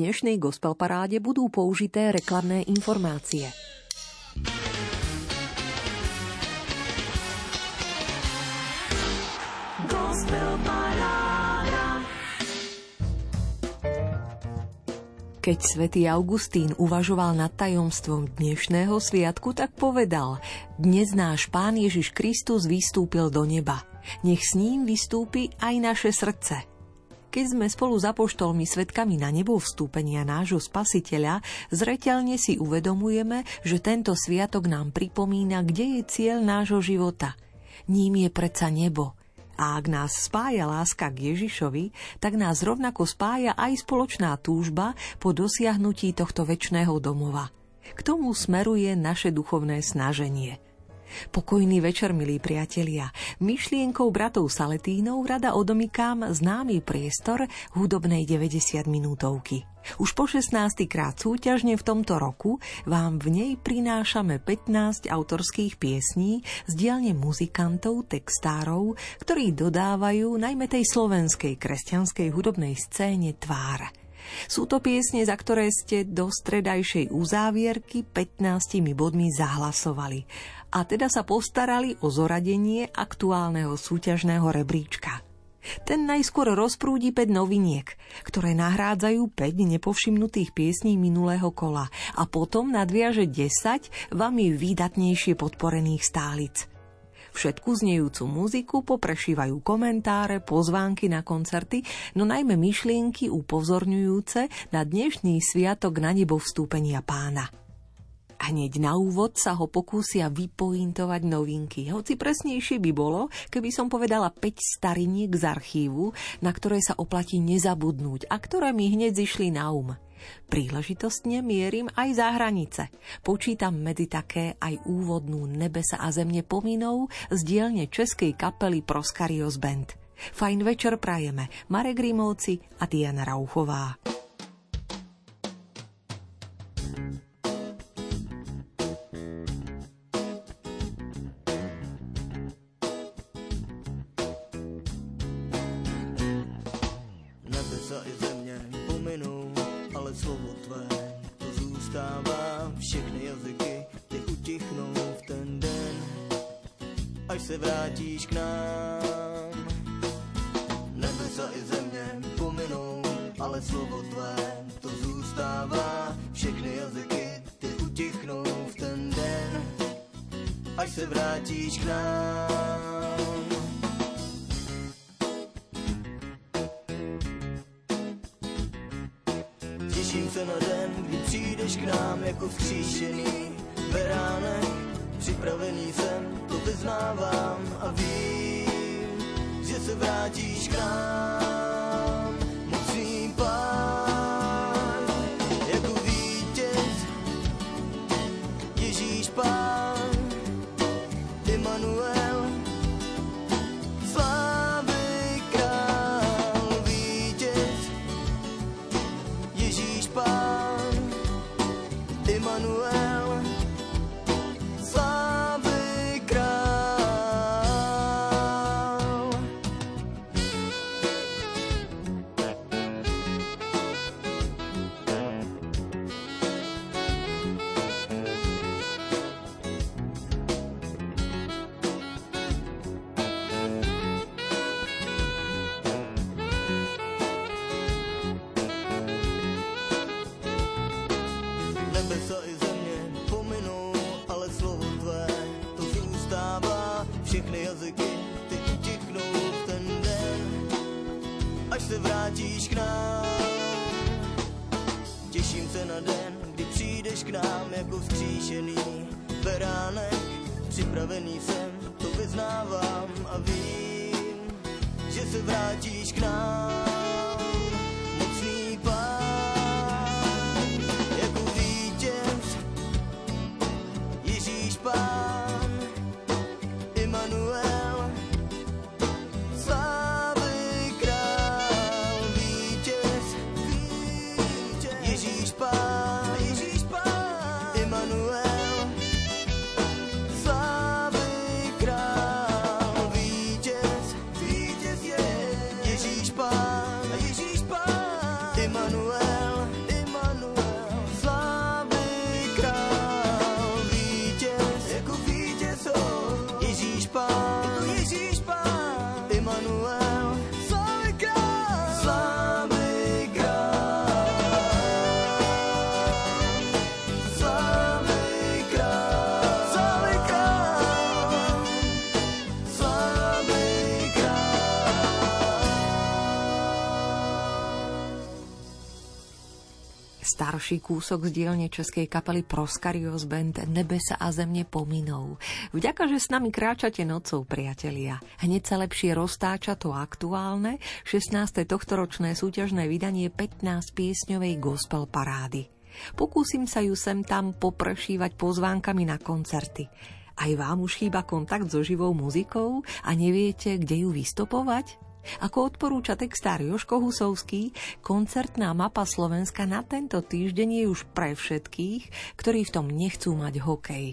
dnešnej gospel paráde budú použité reklamné informácie. Keď svätý Augustín uvažoval nad tajomstvom dnešného sviatku, tak povedal Dnes náš Pán Ježiš Kristus vystúpil do neba. Nech s ním vystúpi aj naše srdce. Keď sme spolu s apoštolmi svetkami na nebo vstúpenia nášho spasiteľa, zreteľne si uvedomujeme, že tento sviatok nám pripomína, kde je cieľ nášho života. Ním je predsa nebo – a ak nás spája láska k Ježišovi, tak nás rovnako spája aj spoločná túžba po dosiahnutí tohto väčšného domova. K tomu smeruje naše duchovné snaženie – Pokojný večer, milí priatelia. Myšlienkou bratov Saletínov rada odomykám známy priestor hudobnej 90 minútovky. Už po 16. krát súťažne v tomto roku vám v nej prinášame 15 autorských piesní z dielne muzikantov, textárov, ktorí dodávajú najmä tej slovenskej kresťanskej hudobnej scéne tvár. Sú to piesne, za ktoré ste do stredajšej uzávierky 15 bodmi zahlasovali a teda sa postarali o zoradenie aktuálneho súťažného rebríčka. Ten najskôr rozprúdi 5 noviniek, ktoré nahrádzajú 5 nepovšimnutých piesní minulého kola a potom nadviaže 10 vami výdatnejšie podporených stálic. Všetku znejúcu muziku poprešívajú komentáre, pozvánky na koncerty, no najmä myšlienky upozorňujúce na dnešný sviatok na nebo vstúpenia pána – Hneď na úvod sa ho pokúsia vypointovať novinky. Hoci presnejšie by bolo, keby som povedala 5 stariniek z archívu, na ktoré sa oplatí nezabudnúť a ktoré mi hneď zišli na um. Príležitostne mierim aj za hranice. Počítam medzi také aj úvodnú Nebesa a zemne pominou z dielne českej kapely Proskarios Band. Fajn večer prajeme Marek Rímovci a Diana Rauchová. Utichnou v ten den, až se vrátíš k nám. Těším se na den, kdy přijdeš k nám jako vzkříšený beránek. Připravený jsem vyznávám a vím, že se vrátíš k nám, Starší kúsok z dielne českej kapely Proskarios Band Nebesa a zemne pominou. Vďaka, že s nami kráčate nocou, priatelia. Hneď sa lepšie roztáča to aktuálne, 16. tohtoročné súťažné vydanie 15 piesňovej gospel parády. Pokúsim sa ju sem tam popršívať pozvánkami na koncerty. Aj vám už chýba kontakt so živou muzikou a neviete, kde ju vystopovať? Ako odporúča textár Joško Husovský, koncertná mapa Slovenska na tento týždeň je už pre všetkých, ktorí v tom nechcú mať hokej.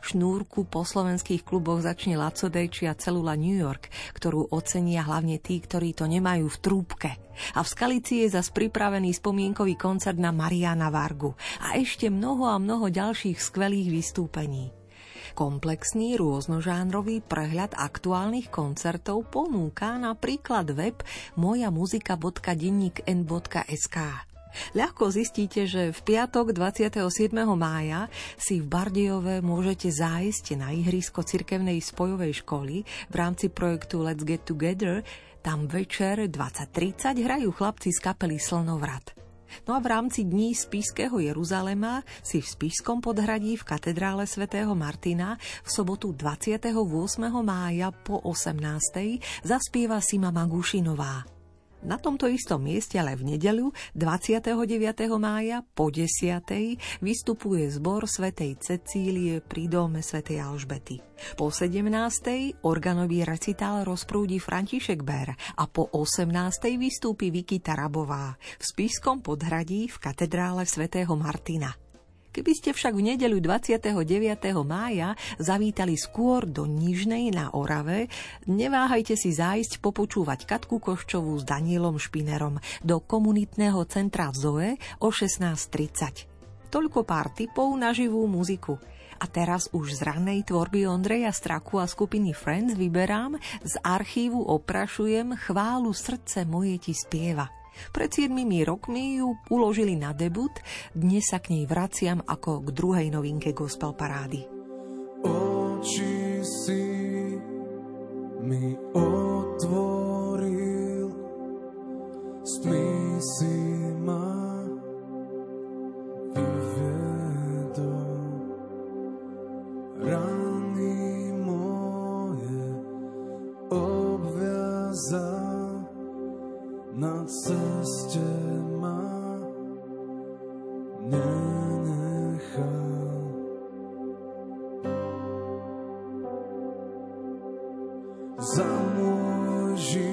Šnúrku po slovenských kluboch začne Laco Dejči a celula New York, ktorú ocenia hlavne tí, ktorí to nemajú v trúbke. A v Skalici je zas pripravený spomienkový koncert na Mariana Vargu a ešte mnoho a mnoho ďalších skvelých vystúpení. Komplexný rôznožánrový prehľad aktuálnych koncertov ponúka napríklad web mojamuzika.denníkn.sk. Ľahko zistíte, že v piatok 27. mája si v Bardejove môžete zájsť na ihrisko cirkevnej spojovej školy v rámci projektu Let's Get Together. Tam večer 20.30 hrajú chlapci z kapely Slnovrat. No a v rámci Dní Spískeho Jeruzalema si v Spískom podhradí v katedrále svätého Martina v sobotu 28. mája po 18. zaspieva Sima Magušinová. Na tomto istom mieste, ale v nedeľu 29. mája po 10. vystupuje zbor svätej Cecílie pri dome svätej Alžbety. Po 17. organový recitál rozprúdi František Ber a po 18. vystúpi Viki Tarabová v Spiskom podhradí v katedrále svätého Martina. Keby ste však v nedeľu 29. mája zavítali skôr do Nižnej na Orave, neváhajte si zájsť popočúvať Katku Koščovú s Danielom Špinerom do komunitného centra v Zoe o 16.30. Toľko pár tipov na živú muziku. A teraz už z ranej tvorby Ondreja Straku a skupiny Friends vyberám, z archívu oprašujem chválu srdce moje ti spieva. Pred 7 rokmi ju uložili na debut, dnes sa k nej vraciam ako k druhej novinke gospel parády. Oči si mi otvoril, stmy si ma. Rany moje obviazal na ceste ma nenechal. Za môj život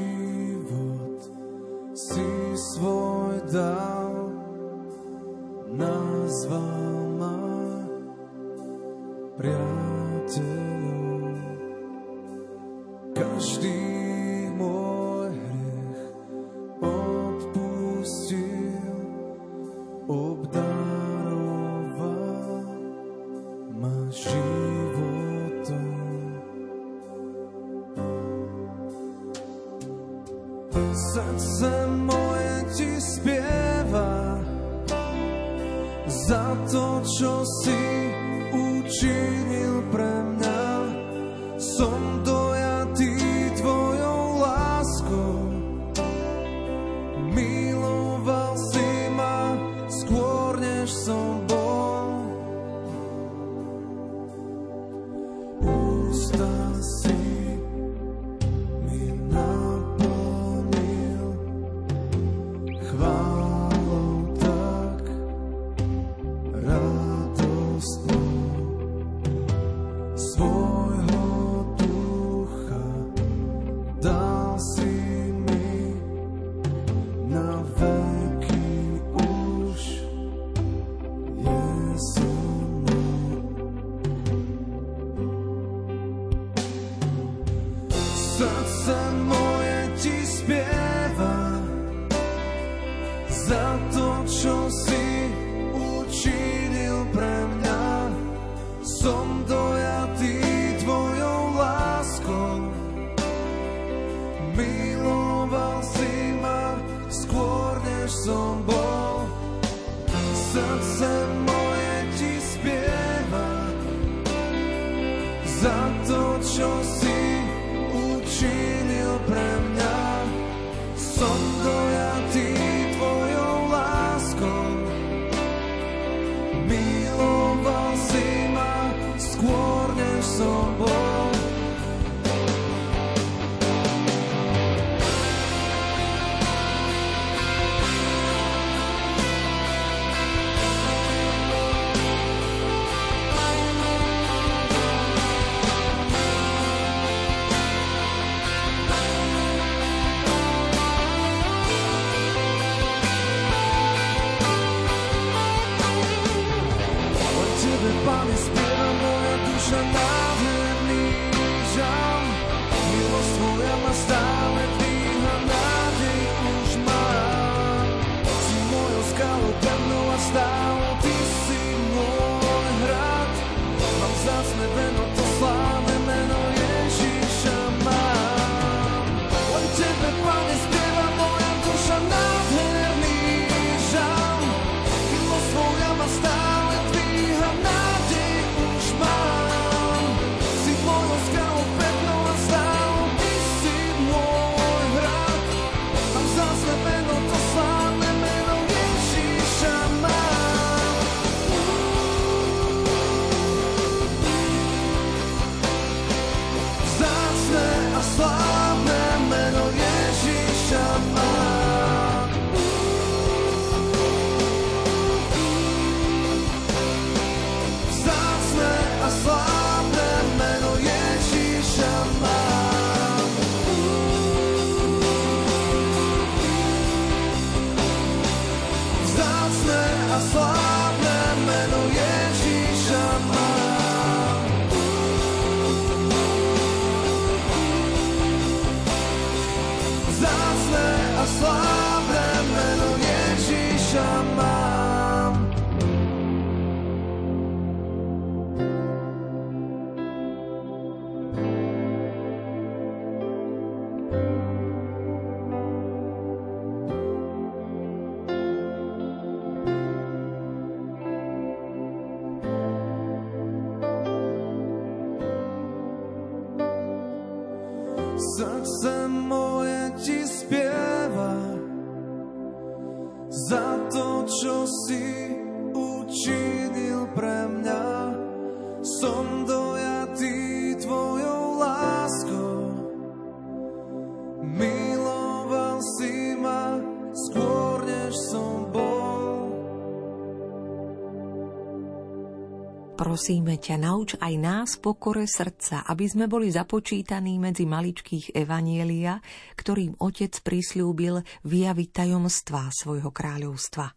Prosíme ťa, nauč aj nás pokore srdca, aby sme boli započítaní medzi maličkých evanielia, ktorým Otec prislúbil vyjaviť tajomstvá svojho kráľovstva.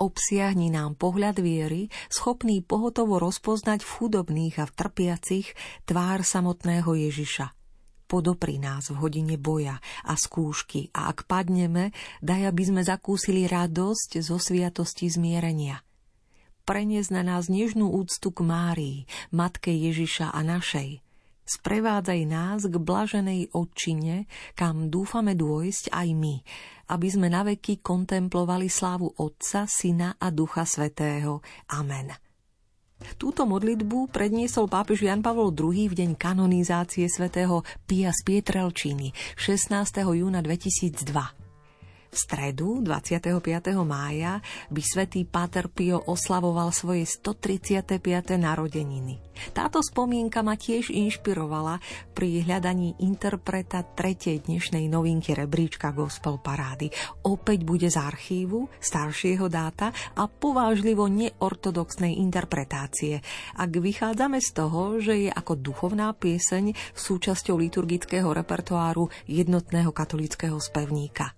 Obsiahni nám pohľad viery, schopný pohotovo rozpoznať v chudobných a v trpiacich tvár samotného Ježiša. Podopri nás v hodine boja a skúšky a ak padneme, daj, aby sme zakúsili radosť zo sviatosti zmierenia – preniesť na nás nežnú úctu k Márii, Matke Ježiša a našej. Sprevádzaj nás k blaženej odčine, kam dúfame dôjsť aj my, aby sme naveky kontemplovali slávu Otca, Syna a Ducha Svetého. Amen. Túto modlitbu predniesol pápež Jan Pavol II v deň kanonizácie svätého Pia z Pietrelčíny 16. júna 2002. V stredu 25. mája by svätý Páter Pio oslavoval svoje 135. narodeniny. Táto spomienka ma tiež inšpirovala pri hľadaní interpreta tretej dnešnej novinky rebríčka Gospel Parády. Opäť bude z archívu staršieho dáta a povážlivo neortodoxnej interpretácie. Ak vychádzame z toho, že je ako duchovná pieseň súčasťou liturgického repertoáru jednotného katolického spevníka.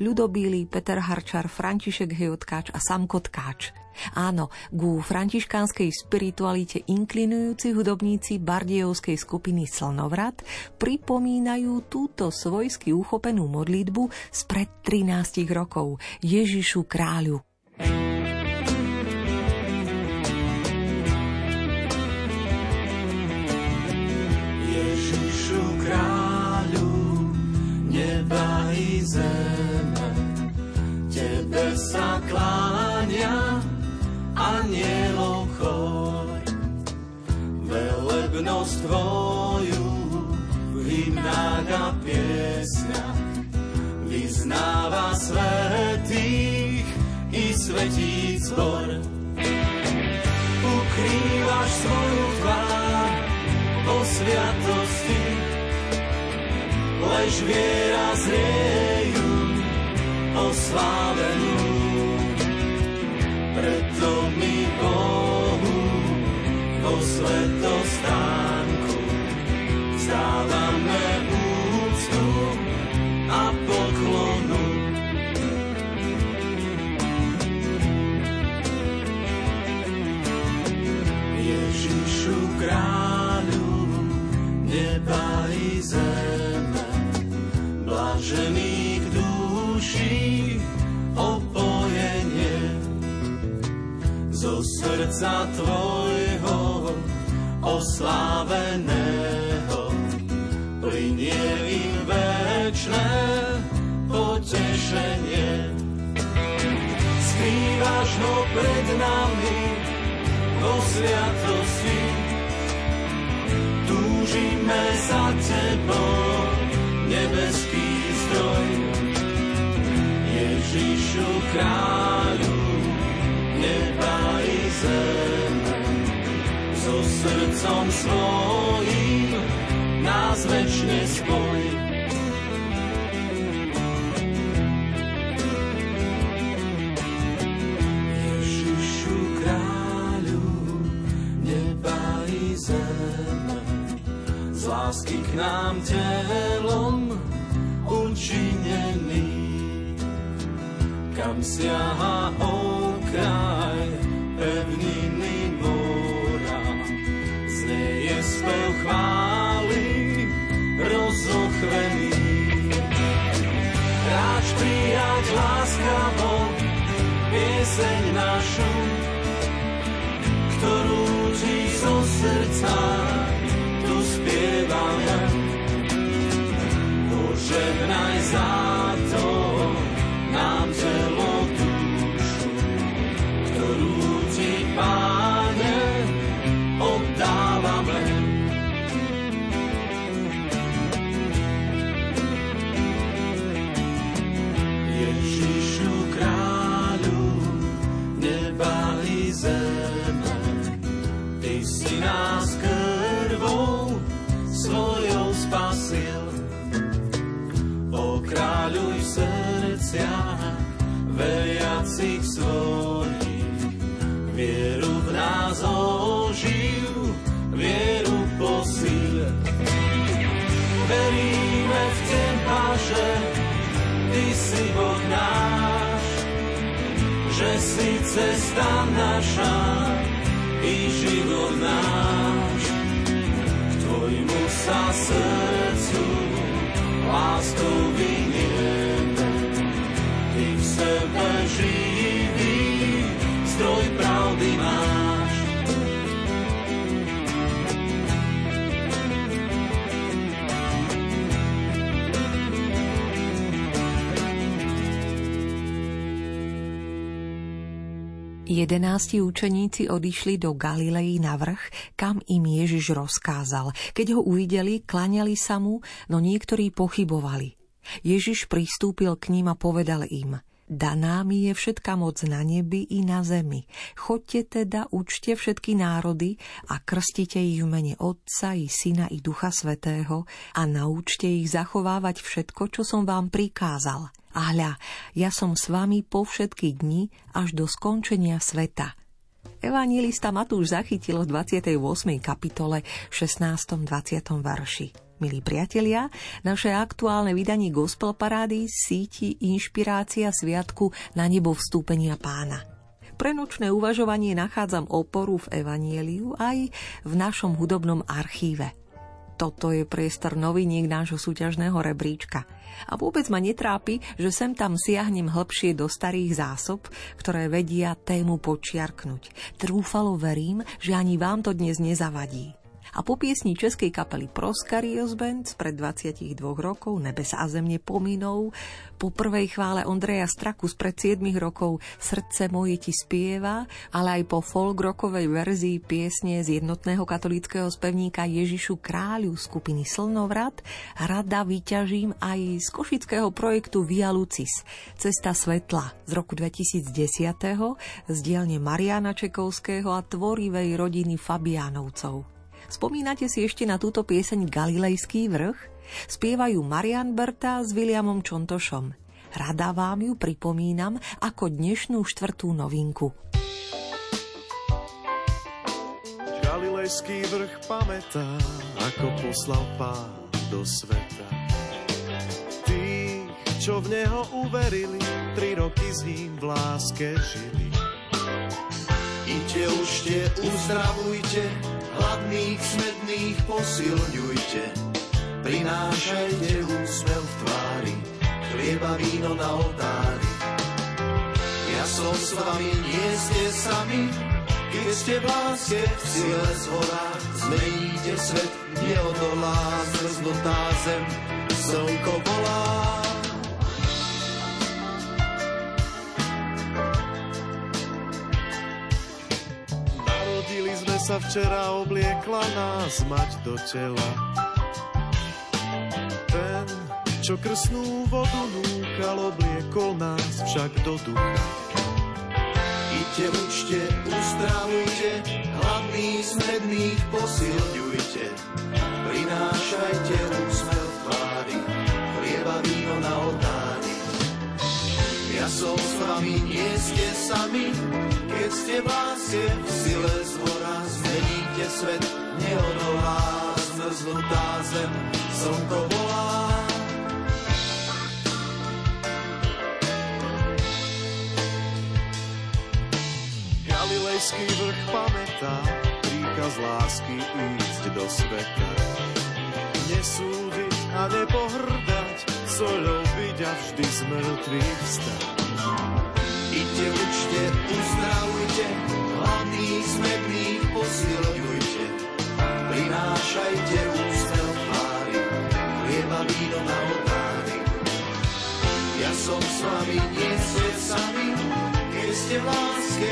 Ľudobílý, Peter Harčar, František Hejotkáč a Samko Tkáč. Áno, ku františkánskej spiritualite inklinujúci hudobníci Bardievskej skupiny Slnovrat pripomínajú túto svojsky uchopenú modlitbu spred 13 rokov Ježišu kráľu. Ježišu Velebnosť tvoju v hymnách a piesňach vyznáva svetých i svetíc zbor. Ukrývaš svoju tvár o sviatosti, lež viera zrieju oslávenú. Preto my Bohu vo svetostánku vzdávame úctu a poklonu. Ježišu kráľu neba i zeme, blažených duší opojenie zo srdca Tvojho osláveného plinie im večné potešenie. Skrývaš ho pred nami vo sviatosti, túžime za Tebou, nebeský zdroj. Ježišu kráľu, neba i zeme, so srdcom svojím nás večne spoj. Ježišu kráľu, neba i zeme, z lásky k nám telom učinený. Kam siaha okraj Požehnaj za cesta naša i život náš. K Tvojmu sa srdcu láskou vynieme. Jedenácti učeníci odišli do Galilei na vrch, kam im Ježiš rozkázal. Keď ho uvideli, klaňali sa mu, no niektorí pochybovali. Ježiš pristúpil k ním a povedal im – Daná mi je všetka moc na nebi i na zemi. Choďte teda, učte všetky národy a krstite ich v mene Otca i Syna i Ducha Svetého a naučte ich zachovávať všetko, čo som vám prikázal. A hľa, ja som s vami po všetky dni až do skončenia sveta. Evangelista Matúš zachytil v 28. kapitole 16. 20. verši. Milí priatelia, naše aktuálne vydanie Gospel Parády síti Inšpirácia Sviatku na nebo vstúpenia pána. Pre nočné uvažovanie nachádzam oporu v Evanieliu aj v našom hudobnom archíve. Toto je priestor noviniek nášho súťažného rebríčka. A vôbec ma netrápi, že sem tam siahnem hlbšie do starých zásob, ktoré vedia tému počiarknúť. Trúfalo verím, že ani vám to dnes nezavadí a po piesni českej kapely Proskarios Band pred 22 rokov Nebes a zemne pominou, po prvej chvále Ondreja Straku pred 7 rokov Srdce moje ti spieva, ale aj po folk rockovej verzii piesne z jednotného katolického spevníka Ježišu kráľu skupiny Slnovrat rada vyťažím aj z košického projektu Via Lucis Cesta svetla z roku 2010 z dielne Mariana Čekovského a tvorivej rodiny Fabiánovcov. Spomínate si ešte na túto pieseň Galilejský vrch? Spievajú Marian Berta s Williamom Čontošom. Rada vám ju pripomínam ako dnešnú štvrtú novinku. Galilejský vrch pamätá, ako poslal pán do sveta. Tí, čo v neho uverili, tri roky s ním v láske žili. Iďte, užte, uzdravujte, hladných, smedných posilňujte. Prinášajte úsmev v tvári, chlieba, víno na oltári. Ja som s vami, nie ste sami, keď ste v láske, v sile z hora, zmeníte svet, neodolá, zrznutá zem, slnko volá. Narodili sme sa včera, obliekla nás mať do tela. Ten, čo krsnú vodu núkal, obliekol nás však do ducha. Iďte, učte, uzdravujte, hladných, smedných posilňujte. Prinášajte úsmev tvári, chlieba, víno na oltári. Ja som s vami, nie ste sami, keď ste v láske, v sile z hora zmeníte svet, neodolá, zmrznutá zem, slnko volá. Galilejský vrch pamätá príkaz lásky ísť do sveta. Nesúdiť a nepohrdať, soľou byť a vždy z mŕtvych vstať. Iďte, učte, uzdravujte, hladných, smedných posilňujte. Prinášajte úsmev tvári, chlieba, víno na oltári. Ja som s vami, nie ste sami, keď ste v láske,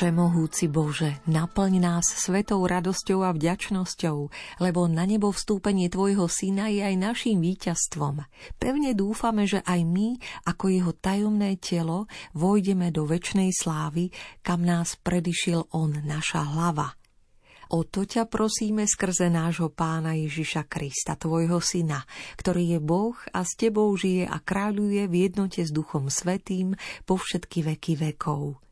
Všemohúci Bože, naplň nás svetou radosťou a vďačnosťou, lebo na nebo vstúpenie Tvojho Syna je aj našim víťazstvom. Pevne dúfame, že aj my, ako jeho tajomné telo, vojdeme do väčšnej slávy, kam nás predišiel On, naša hlava. O to ťa prosíme skrze nášho pána Ježiša Krista, tvojho syna, ktorý je Boh a s tebou žije a kráľuje v jednote s Duchom Svetým po všetky veky vekov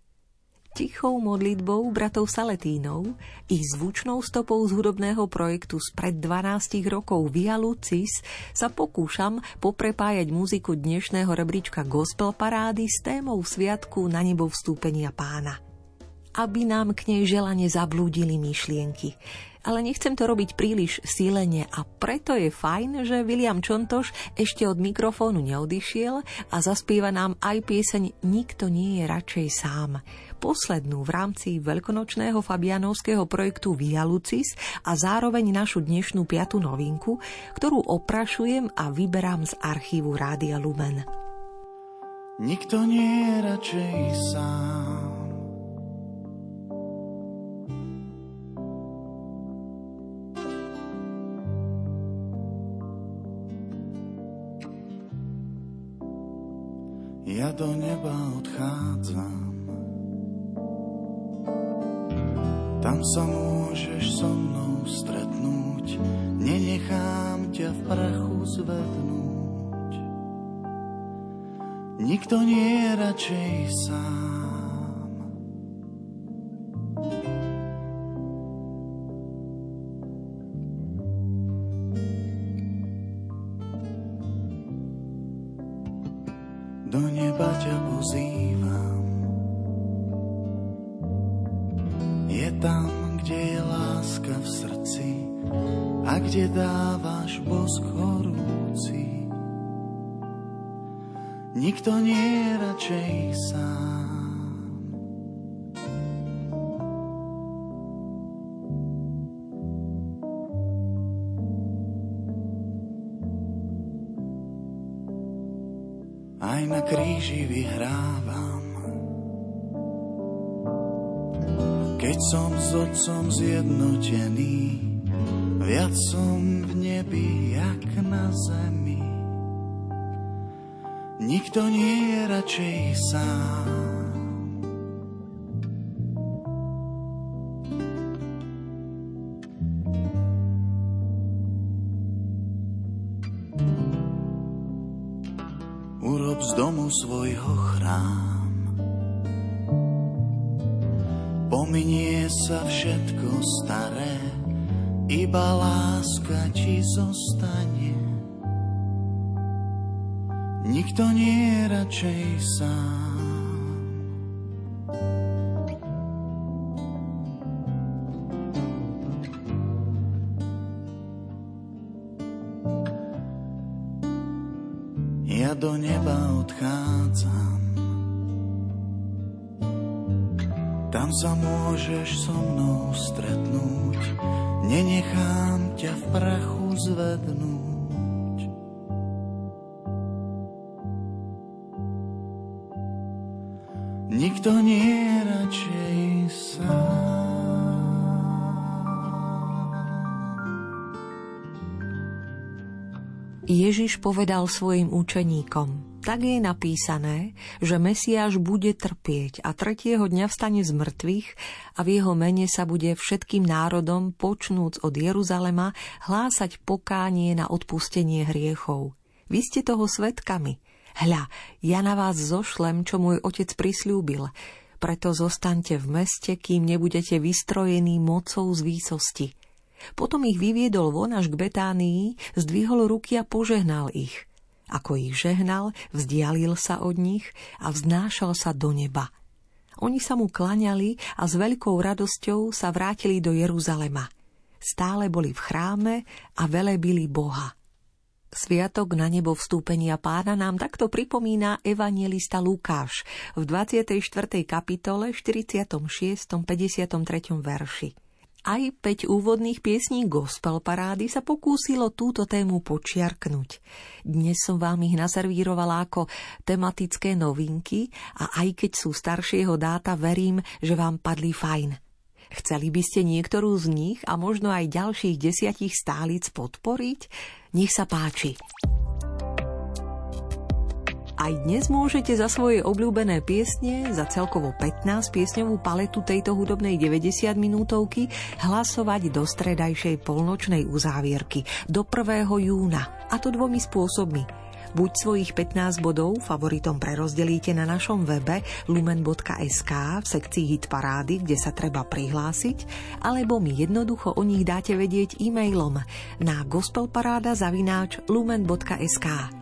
tichou modlitbou bratov Saletínov, ich zvučnou stopou z hudobného projektu spred 12 rokov Via Lucis sa pokúšam poprepájať muziku dnešného rebríčka Gospel Parády s témou sviatku na nebo vstúpenia pána aby nám k nej želane zablúdili myšlienky. Ale nechcem to robiť príliš sílene a preto je fajn, že William Čontoš ešte od mikrofónu neodišiel a zaspieva nám aj pieseň Nikto nie je radšej sám poslednú v rámci veľkonočného fabianovského projektu Via Lucis a zároveň našu dnešnú piatu novinku, ktorú oprašujem a vyberám z archívu Rádia Lumen. Nikto nie je radšej sám. Ja do neba odchádzam. Tam sa môžeš so mnou stretnúť, nenechám ťa v prachu zvednúť. Nikto nie je radšej sám. Nikto nie je radšej sám. Aj na kríži vyhrávam. Keď som s otcom zjednotený, viac som v nebi, jak na zemi. Nikto nie je radšej sám. Urob z domu svojho chrám. Pominie sa všetko staré, iba láska ti zostane. Nikto nie je radšej sám. Povedal svojim učeníkom, tak je napísané, že Mesiáš bude trpieť a tretieho dňa vstane z mŕtvych a v jeho mene sa bude všetkým národom, počnúc od Jeruzalema, hlásať pokánie na odpustenie hriechov. Vy ste toho svetkami. Hľa, ja na vás zošlem, čo môj otec prislúbil. Preto zostaňte v meste, kým nebudete vystrojení mocou z výsosti. Potom ich vyviedol von až k Betánii, zdvihol ruky a požehnal ich. Ako ich žehnal, vzdialil sa od nich a vznášal sa do neba. Oni sa mu klaňali a s veľkou radosťou sa vrátili do Jeruzalema. Stále boli v chráme a velebili Boha. Sviatok na nebo vstúpenia pána nám takto pripomína evangelista Lukáš v 24. kapitole 46. 53. verši. Aj 5 úvodných piesní gospel parády sa pokúsilo túto tému počiarknúť. Dnes som vám ich naservírovala ako tematické novinky a aj keď sú staršieho dáta, verím, že vám padli fajn. Chceli by ste niektorú z nich a možno aj ďalších desiatich stálic podporiť? Nech sa páči. Aj dnes môžete za svoje obľúbené piesne, za celkovo 15 piesňovú paletu tejto hudobnej 90 minútovky hlasovať do stredajšej polnočnej uzávierky do 1. júna. A to dvomi spôsobmi. Buď svojich 15 bodov favoritom prerozdelíte na našom webe lumen.sk v sekcii Hit Parády, kde sa treba prihlásiť, alebo mi jednoducho o nich dáte vedieť e-mailom na gospelparáda zavináč lumen.sk.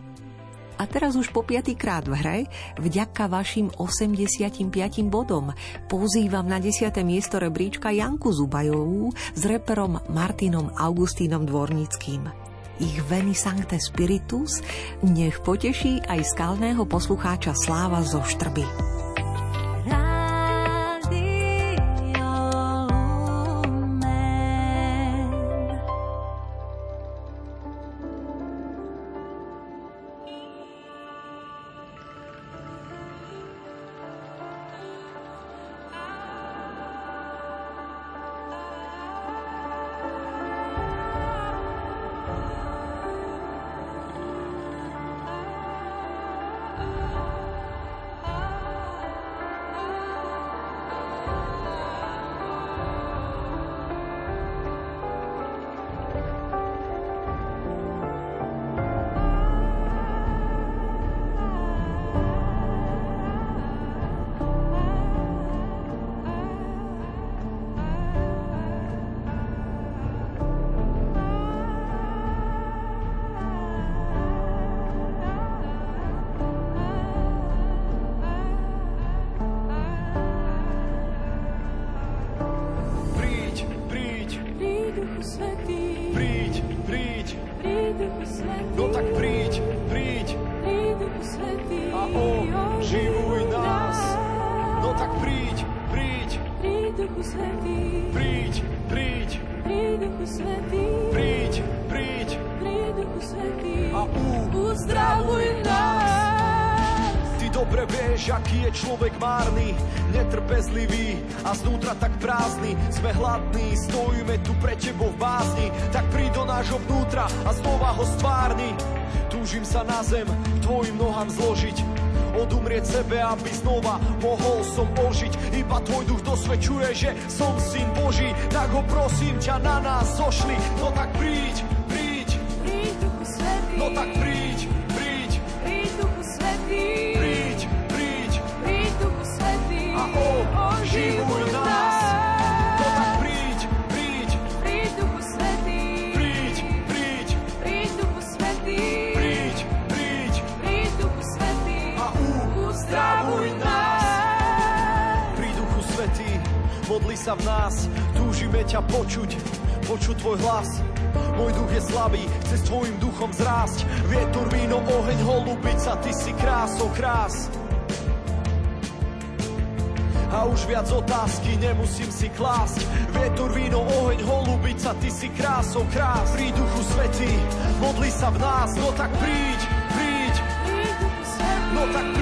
A teraz už po piatýkrát v hre, vďaka vašim 85 bodom, pozývam na 10. miesto rebríčka Janku Zubajovú s reperom Martinom Augustínom Dvornickým. Ich Veni Sancte Spiritus nech poteší aj skalného poslucháča Sláva zo Štrby. Dosvedčuje, že som syn Boží, tak ho prosím ťa na nás zošli. No tak príď, príď, Príď, no tak sa v nás, túžime ťa počuť, počuť tvoj hlas. Môj duch je slabý, chce s tvojim duchom zrásť. Vietor, víno, oheň, holubica, ty si krásou krás. A už viac otázky nemusím si klásť. Vietor, víno, oheň, holubica, ty si krásou krás. Pri duchu svetý, modli sa v nás, no tak príď, príď, Príď, no tak príď, príď,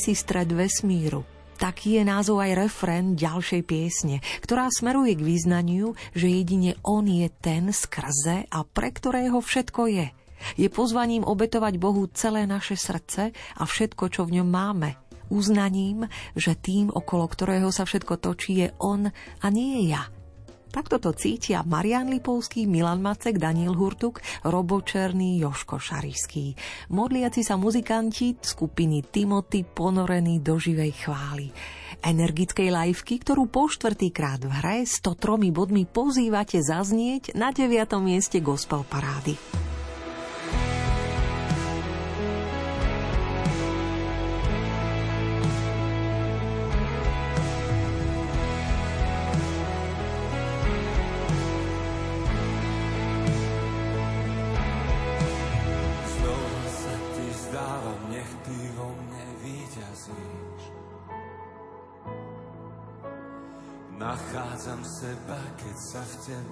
Stred vesmíru. Taký je názov aj refrén ďalšej piesne, ktorá smeruje k význaniu, že jedine On je ten skrze a pre ktorého všetko je. Je pozvaním obetovať Bohu celé naše srdce a všetko, čo v ňom máme. Uznaním, že tým, okolo ktorého sa všetko točí, je On a nie ja – Takto to cítia Marian Lipovský, Milan Macek, Daniel Hurtuk, Robo Černý, Joško Šarišský. Modliaci sa muzikanti skupiny Timothy ponorení do živej chvály. Energickej liveky, ktorú po štvrtýkrát v hre 103 bodmi pozývate zaznieť na 9. mieste gospel parády.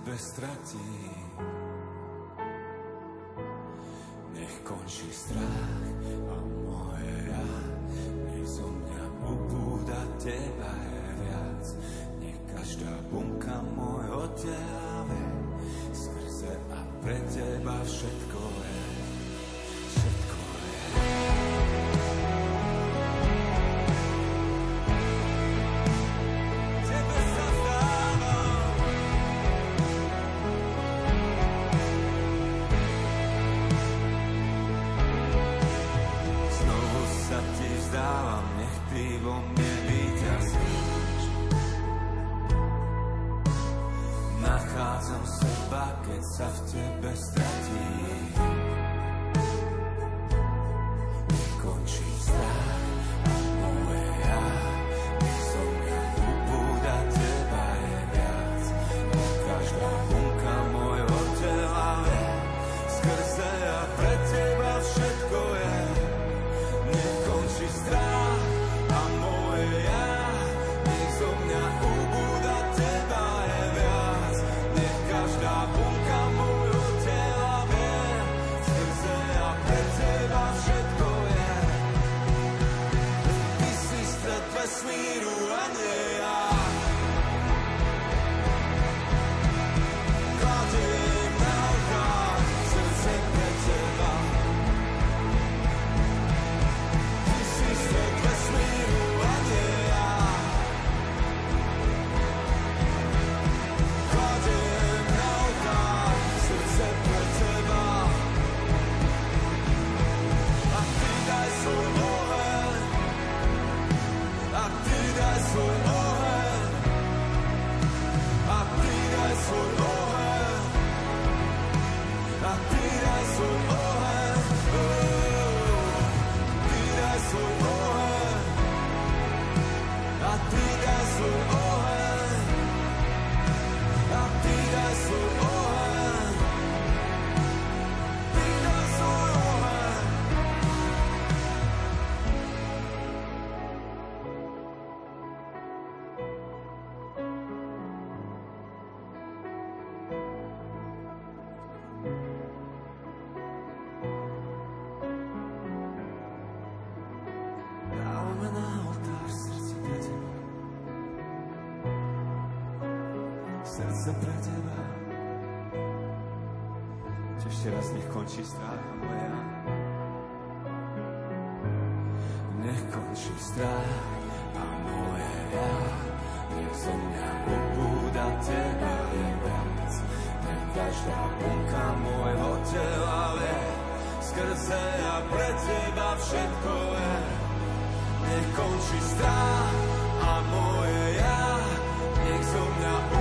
Tebe stratím. Nech končí strach a moje ja, nech zo mňa teba je končí stráha moja. Nech končí strach a moje ja. Nech zo mňa obúda teba je viac. Nech každá bunka môjho tela vie. Skrze a pre teba všetko je. Nech končí strach a moje ja. Nech zo mňa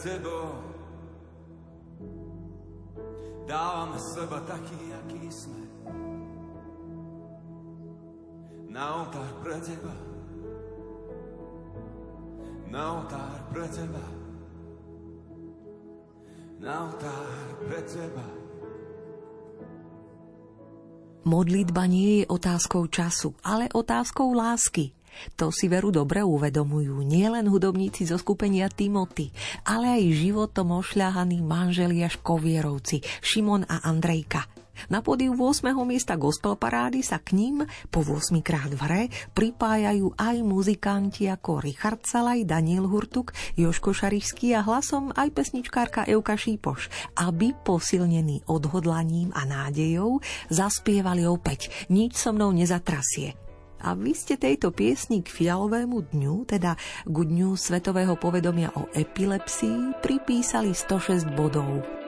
tebou dávame seba taký, aký sme. Na oltár pre teba. Na oltár pre teba. Na oltár pre teba. Modlitba nie je otázkou času, ale otázkou lásky. To si veru dobre uvedomujú nielen hudobníci zo skupenia Timothy, ale aj životom ošľahaní manželia Škovierovci Šimon a Andrejka. Na pódiu 8. miesta gospel parády sa k ním po 8 krát v hre pripájajú aj muzikanti ako Richard Salaj, Daniel Hurtuk, Joško Šarišský a hlasom aj pesničkárka Euka Šípoš, aby posilnení odhodlaním a nádejou zaspievali opäť Nič so mnou nezatrasie. A vy ste tejto piesni k fialovému dňu, teda k dňu Svetového povedomia o epilepsii, pripísali 106 bodov.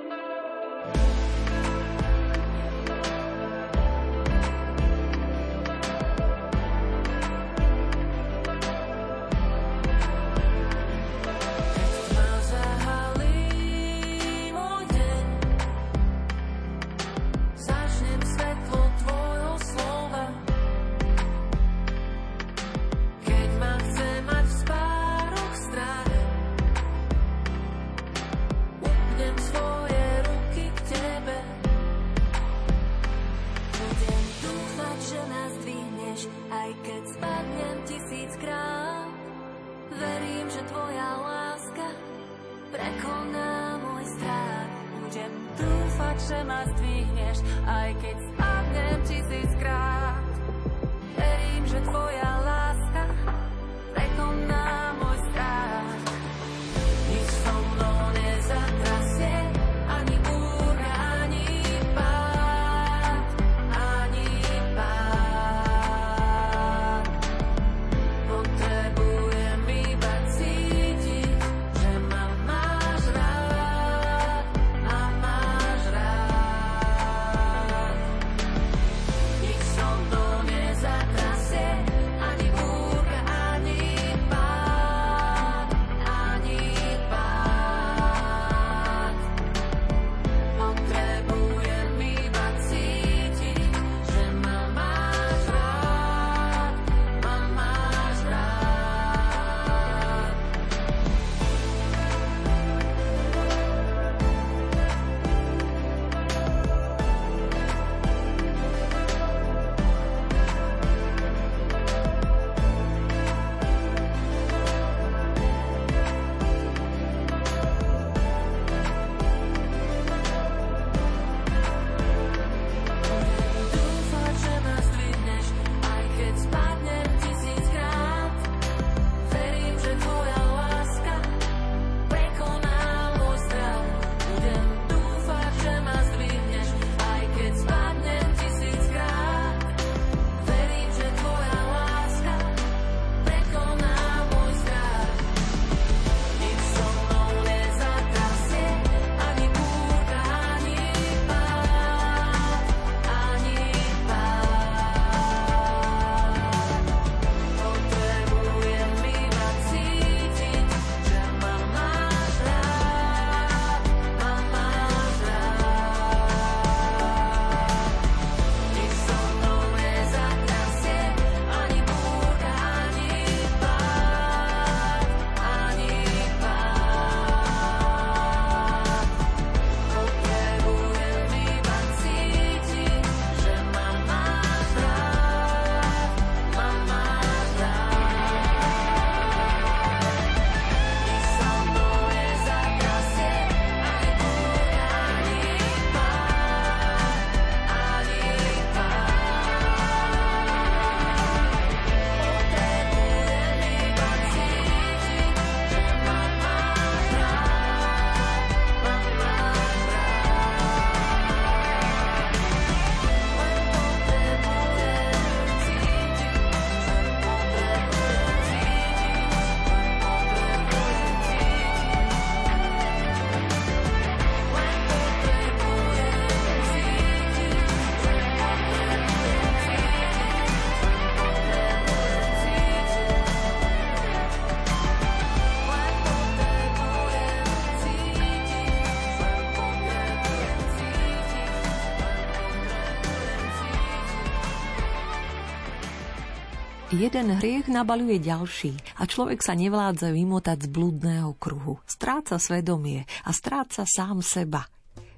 Jeden hriech nabaluje ďalší a človek sa nevládze vymotať z blúdneho kruhu. Stráca svedomie a stráca sám seba.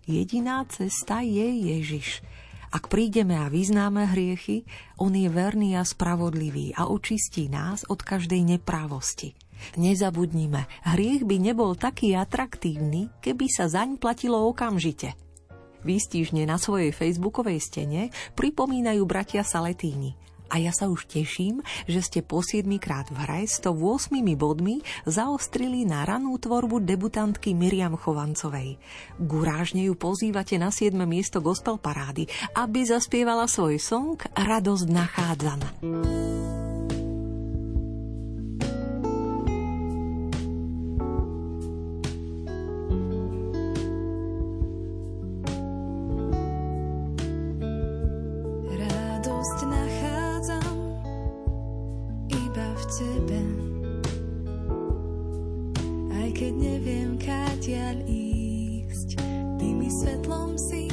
Jediná cesta je Ježiš. Ak prídeme a vyznáme hriechy, on je verný a spravodlivý a očistí nás od každej neprávosti. Nezabudnime, hriech by nebol taký atraktívny, keby sa zaň platilo okamžite. Výstižne na svojej facebookovej stene pripomínajú bratia Saletíni – a ja sa už teším, že ste po 7 krát v hre s 108 bodmi zaostrili na ranú tvorbu debutantky Miriam Chovancovej. Gurážne ju pozývate na 7 miesto gospel parády, aby zaspievala svoj song Radosť nachádzana. Radosť nachádzana tebe. Aj keď neviem, káďaľ ísť Ty mi svetlom si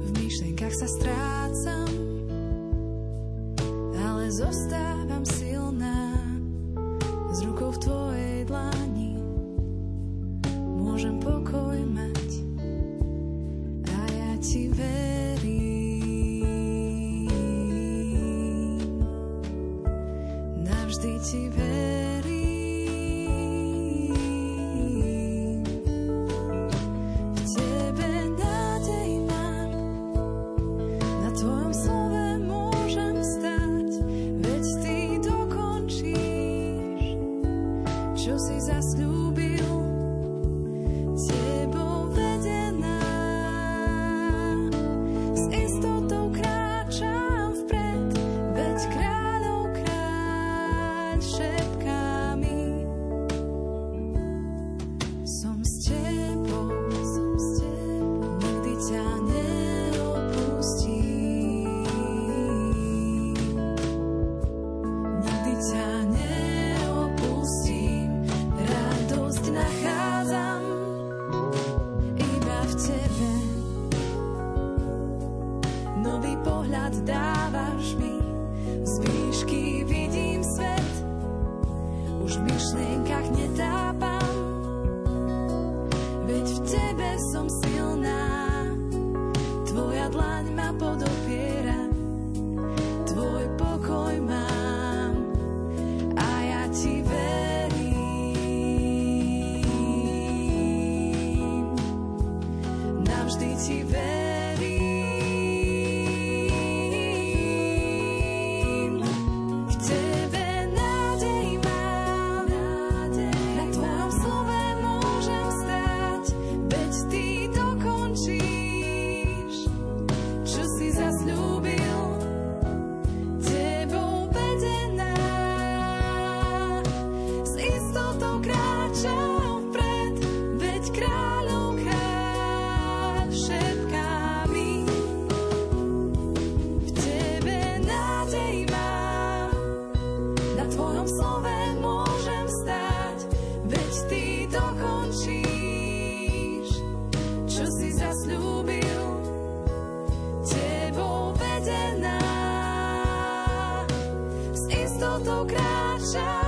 V myšlenkách sa strácam. Ale zostávam životov kráča.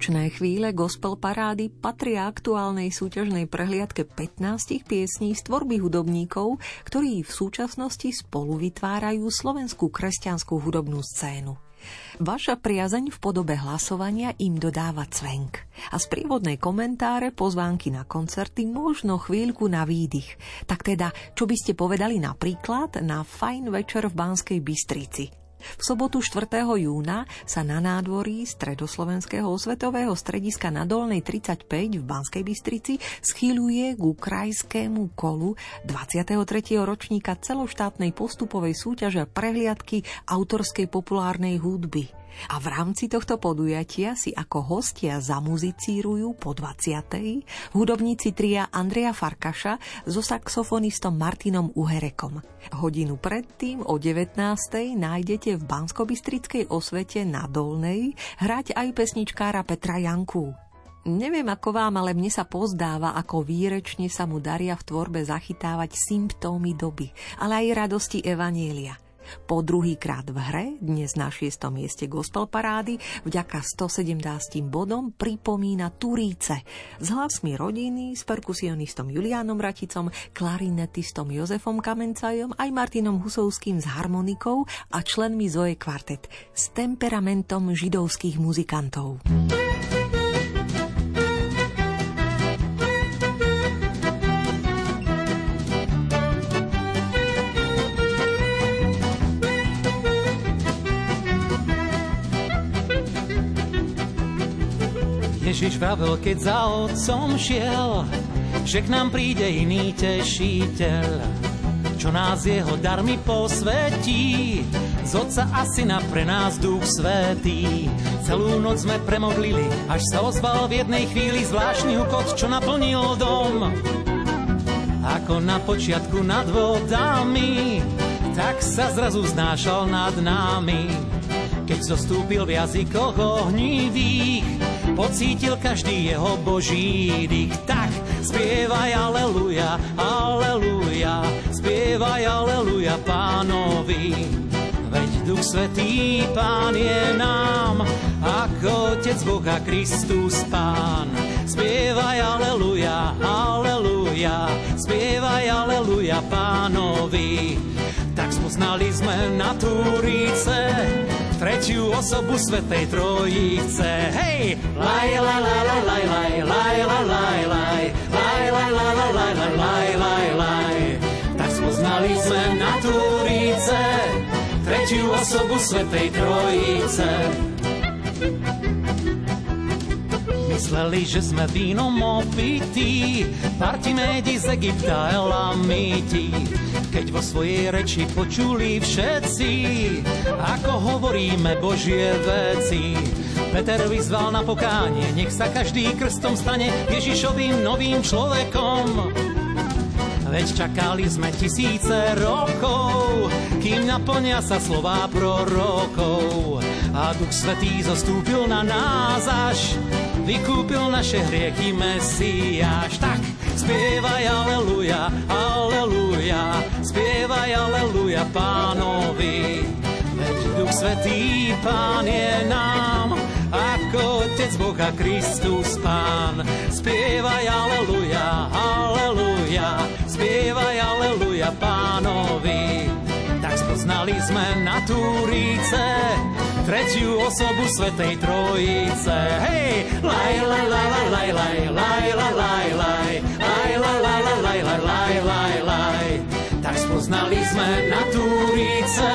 Nočné chvíle gospel parády patria aktuálnej súťažnej prehliadke 15 piesní z tvorby hudobníkov, ktorí v súčasnosti spolu vytvárajú slovenskú kresťanskú hudobnú scénu. Vaša priazeň v podobe hlasovania im dodáva cvenk. A z prívodnej komentáre, pozvánky na koncerty, možno chvíľku na výdych. Tak teda, čo by ste povedali napríklad na fajn večer v Banskej Bystrici? V sobotu 4. júna sa na nádvorí Stredoslovenského osvetového strediska na Dolnej 35 v Banskej Bystrici schýľuje ku krajskému kolu 23. ročníka celoštátnej postupovej súťaže prehliadky autorskej populárnej hudby. A v rámci tohto podujatia si ako hostia zamuzicírujú po 20. hudobníci tria Andrea Farkaša so saxofonistom Martinom Uherekom. Hodinu predtým o 19. nájdete v Banskobistrickej osvete na Dolnej hrať aj pesničkára Petra Janku. Neviem ako vám, ale mne sa pozdáva, ako výrečne sa mu daria v tvorbe zachytávať symptómy doby, ale aj radosti Evanielia – po druhý krát v hre, dnes na 6. mieste gospel parády, vďaka 117 bodom pripomína Turíce s hlasmi rodiny, s perkusionistom Juliánom Raticom, klarinetistom Jozefom Kamencajom, aj Martinom Husovským s harmonikou a členmi Zoe Kvartet s temperamentom židovských muzikantov. Ježiš vravel, keď za otcom šiel, že k nám príde iný tešiteľ, čo nás jeho darmi posvetí. Z otca a syna pre nás duch svetý. Celú noc sme premodlili, až sa ozval v jednej chvíli zvláštny hukot, čo naplnil dom. Ako na počiatku nad vodami, tak sa zrazu znášal nad nami. Keď zostúpil v jazykoch ohnivých, pocítil každý jeho boží dých. Tak spievaj aleluja, aleluja, spievaj aleluja pánovi. Veď Duch Svetý Pán je nám, ako Otec Boha Kristus Pán. Spievaj aleluja, aleluja, spievaj aleluja Pánovi. Tak spoznali sme na Turíce, tretiu osobu Svetej Trojice. Hej! Laj, la, la, la, laj, laj, laj, la, laj, laj, laj, laj, la, la, laj, laj, laj, laj, laj. Tak spoznali sme na Turíce, tretiu osobu Svetej Trojice. Mysleli, že sme vínom opití, Partimédi z Egypta, Elamiti. Keď vo svojej reči počuli všetci, ako hovoríme Božie veci. Peter vyzval na pokánie, nech sa každý krstom stane Ježišovým novým človekom. Veď čakali sme tisíce rokov, kým naplnia sa slová prorokov. A Duch Svetý zostúpil na nás až vykúpil naše hriechy Mesiáš. Tak, spievaj aleluja, aleluja, spievaj aleluja pánovi. Veď Duch Svetý Pán je nám, ako Otec Boha Kristus Pán. Spievaj aleluja, aleluja, spievaj aleluja pánovi. Tak spoznali sme na Turíce, tretiu osobu Svetej Trojice. Hej! Laj, laj, laj, laj, laj, laj, laj, laj, laj, laj, laj, laj, laj, laj, laj, laj, laj, laj. Tak spoznali sme na Turíce,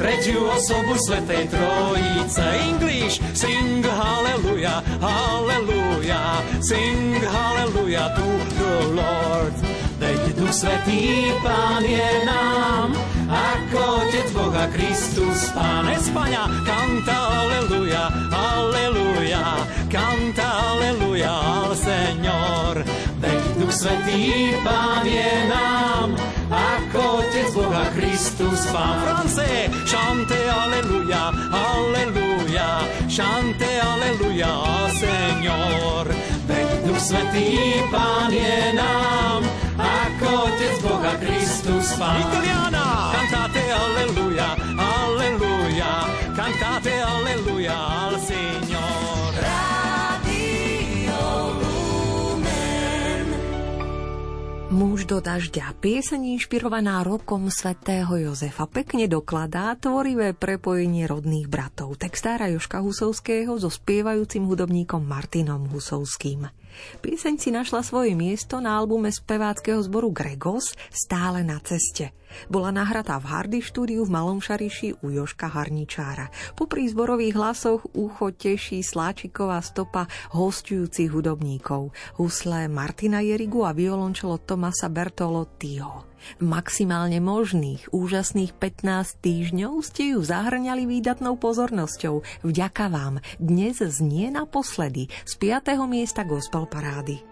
tretiu osobu Svetej Trojice. English, sing hallelujah, hallelujah, sing hallelujah to the Lord. Veď Duch Svetý Pán je nám, ako Otec Boha Kristus Pán. Espania, canta aleluja, aleluja, canta aleluja al Señor. Veď Duch Svetý Pán je nám, ako Otec Boha Kristus Pán. France, chante aleluja, aleluja, chante aleluja al Señor. Veď Duch Svetý Pán je nám, Otec Boha Kristus Pán. Italiana! Cantate alleluja, alleluja, cantate alleluja al Signor. Muž do dažďa, pieseň inšpirovaná rokom svätého Jozefa, pekne dokladá tvorivé prepojenie rodných bratov, textára Joška Husovského so spievajúcim hudobníkom Martinom Husovským. Pieseň si našla svoje miesto na albume speváckého zboru Gregos Stále na ceste. Bola nahratá v Hardy štúdiu v Malom Šariši u Joška Harničára. Po prízborových hlasoch ucho teší sláčiková stopa hostujúcich hudobníkov. Husle Martina Jerigu a violončelo Tomasa Bertolottiho. Maximálne možných, úžasných 15 týždňov ste ju zahrňali výdatnou pozornosťou. Vďaka vám. Dnes znie naposledy z 5. miesta gospel parády.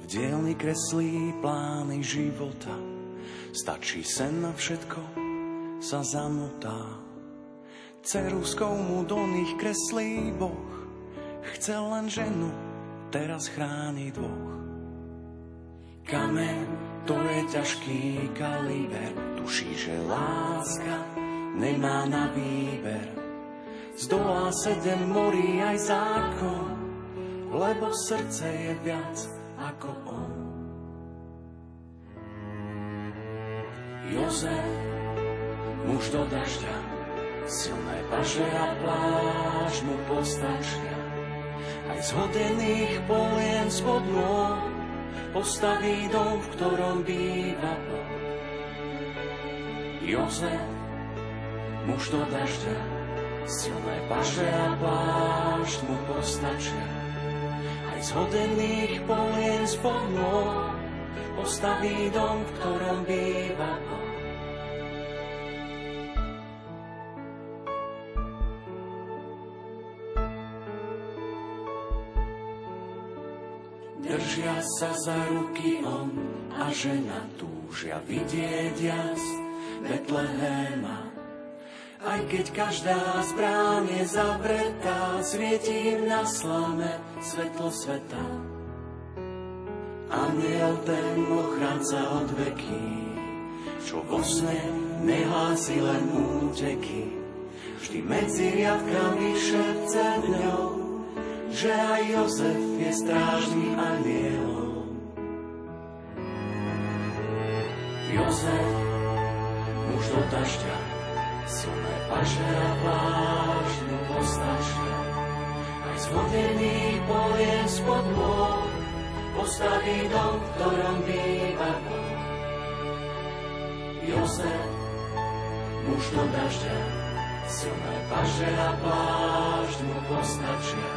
V dielni kreslí plány života, stačí sen na všetko, sa zamotá. Ceruskou mu do nich kreslí Boh, chcel len ženu, teraz chráni dvoch. Kamen, to je ťažký kaliber, tuší, že láska nemá na výber. Zdolá sedem morí aj zákon, lebo srdce je viac ako on. Jozef, muž do dažďa, silné paže a pláž mu postačia. Aj z hodených polien spod nôh postaví dom, v ktorom býva Boh. Jozef, muž do dažďa, silné paže a plášť mu postačia. Aj z hodených polien spod nôh postaví dom, v ktorom býva Boh. Sa za ruky on a žena túžia vidieť jas Betlehema. Aj keď každá z brán je zavretá, svieti im na slame svetlo sveta. Aniel ten ochranca od veky, čo vo sne nehlási len úteky, vždy medzi riadkami šepce dňou, že aj Jozef je strážnym anielom. Jozef, muž do paže a plášť mu postačia. Aj z vodených polien spod môj postaví dom, v ktorom býva Boh. Jozef, muž do dažďa, silné paže a postačia.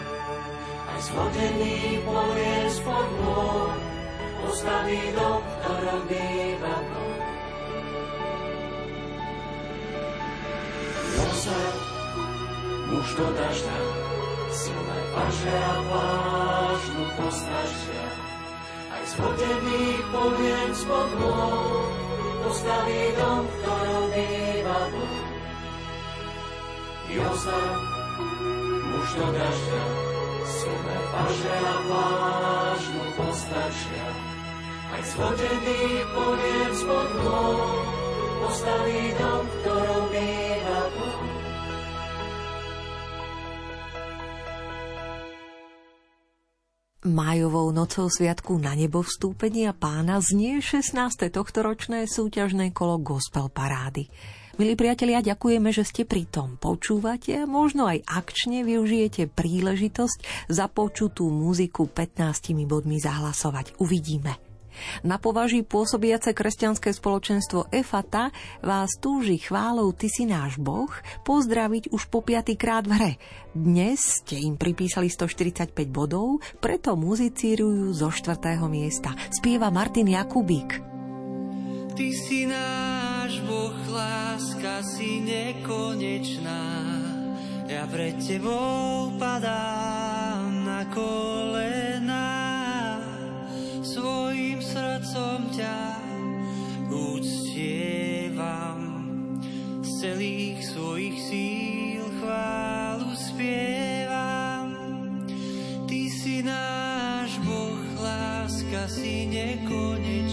Aj z vodených polien spod môj postaví dom, v ktorom býva Boh. Do dažďa, silné paže a plášť mu postačia. Aj z vodených polien spod môj postaví dom, v ktorom býva Boh. Jozef, muž do dažďa, silné paže a mu postačia. Aj z vodených polien spod môj postaví dom, v ktorom býva Boh. Májovou nocou sviatku na nebo vstúpenia pána znie 16. tohtoročné súťažné kolo Gospel Parády. Milí priatelia, ďakujeme, že ste pri tom počúvate a možno aj akčne využijete príležitosť za počutú muziku 15 bodmi zahlasovať. Uvidíme. Na považí pôsobiace kresťanské spoločenstvo EFATA vás túži chválou Ty si náš Boh pozdraviť už po piatýkrát v hre. Dnes ste im pripísali 145 bodov, preto muzicírujú zo štvrtého miesta. Spieva Martin Jakubík. Ty si náš Boh, láska si nekonečná. Ja pred Tebou padám na kolena. Svojim srdcom ťa uctievam. Z celých svojich síl chválu spievam. Ty si náš Boh, láska si nekonečná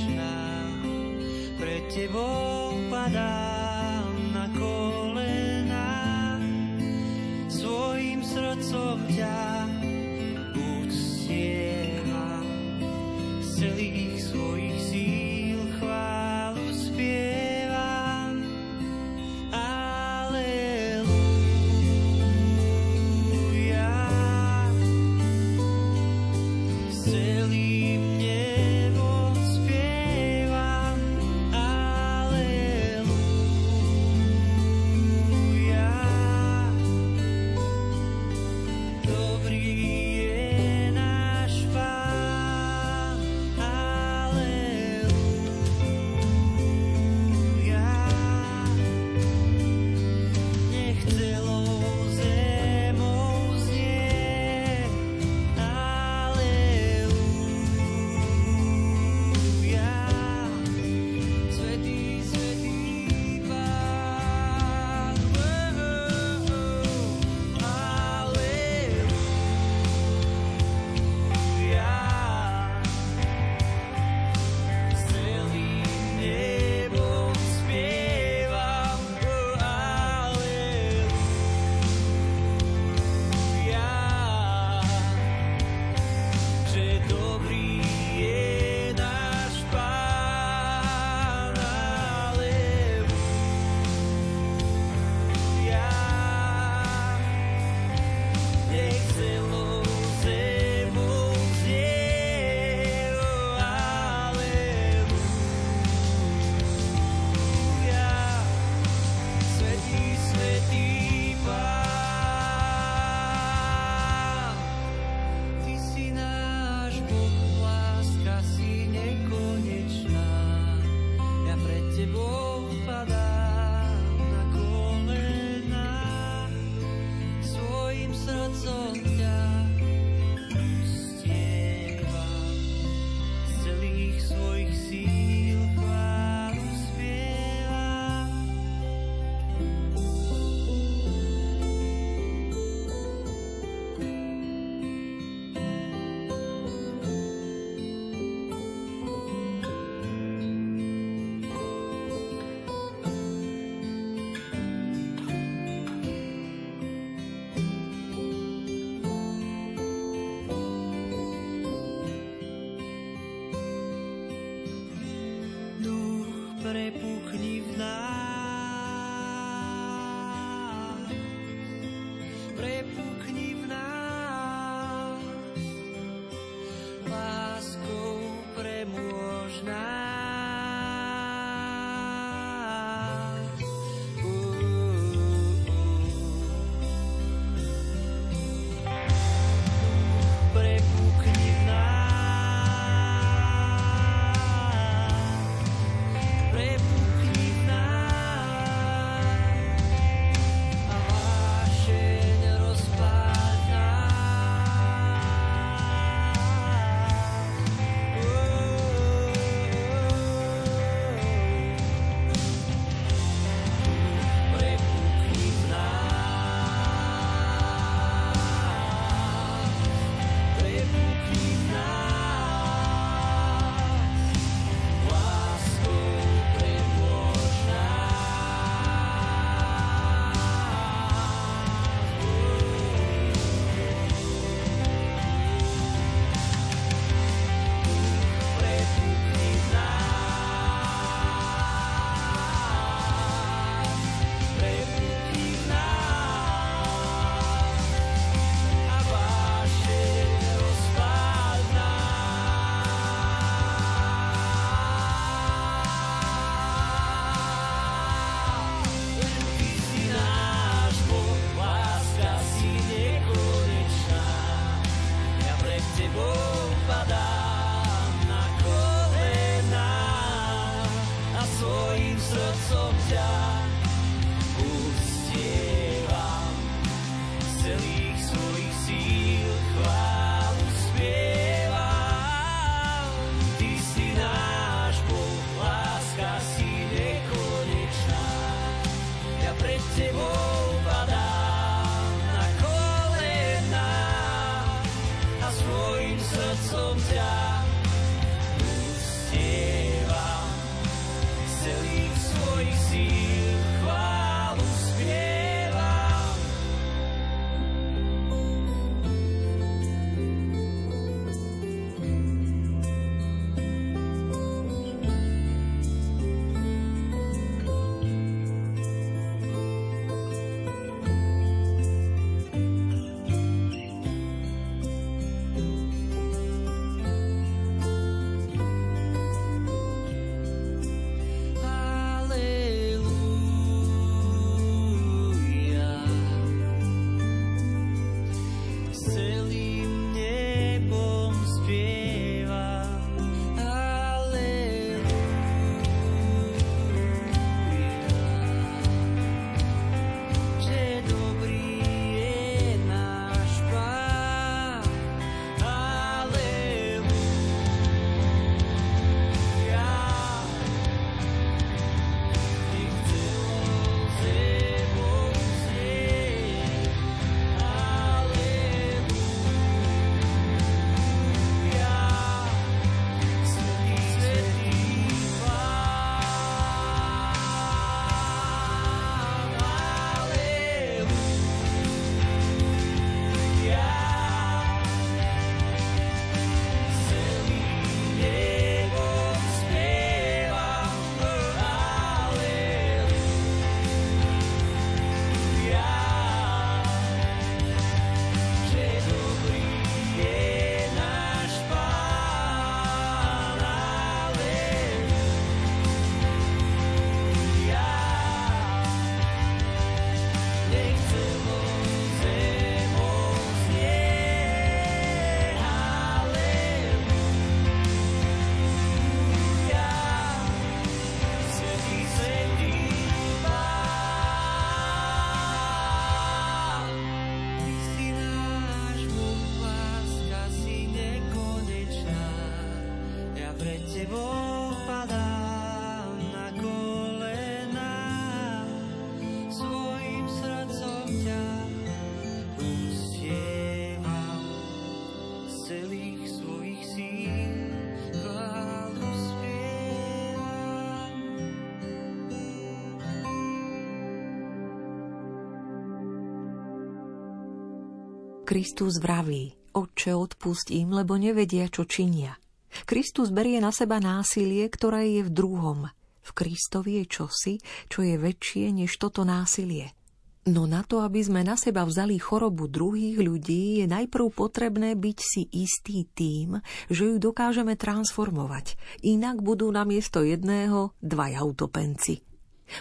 srdcom ťa Kristus vraví, Otče, odpust im, lebo nevedia, čo činia. Kristus berie na seba násilie, ktoré je v druhom. V Kristovi je čosi, čo je väčšie než toto násilie. No na to, aby sme na seba vzali chorobu druhých ľudí, je najprv potrebné byť si istý tým, že ju dokážeme transformovať. Inak budú namiesto jedného dvaja utopenci.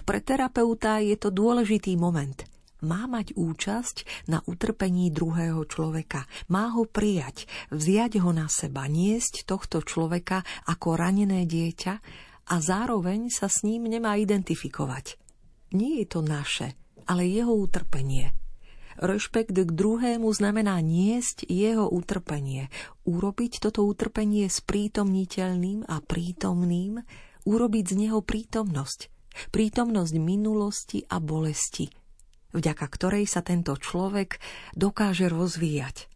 Pre terapeuta je to dôležitý moment – má mať účasť na utrpení druhého človeka. Má ho prijať, vziať ho na seba, niesť tohto človeka ako ranené dieťa a zároveň sa s ním nemá identifikovať. Nie je to naše, ale jeho utrpenie. Rešpekt k druhému znamená niesť jeho utrpenie, urobiť toto utrpenie sprítomniteľným a prítomným, urobiť z neho prítomnosť, prítomnosť minulosti a bolesti – vďaka ktorej sa tento človek dokáže rozvíjať.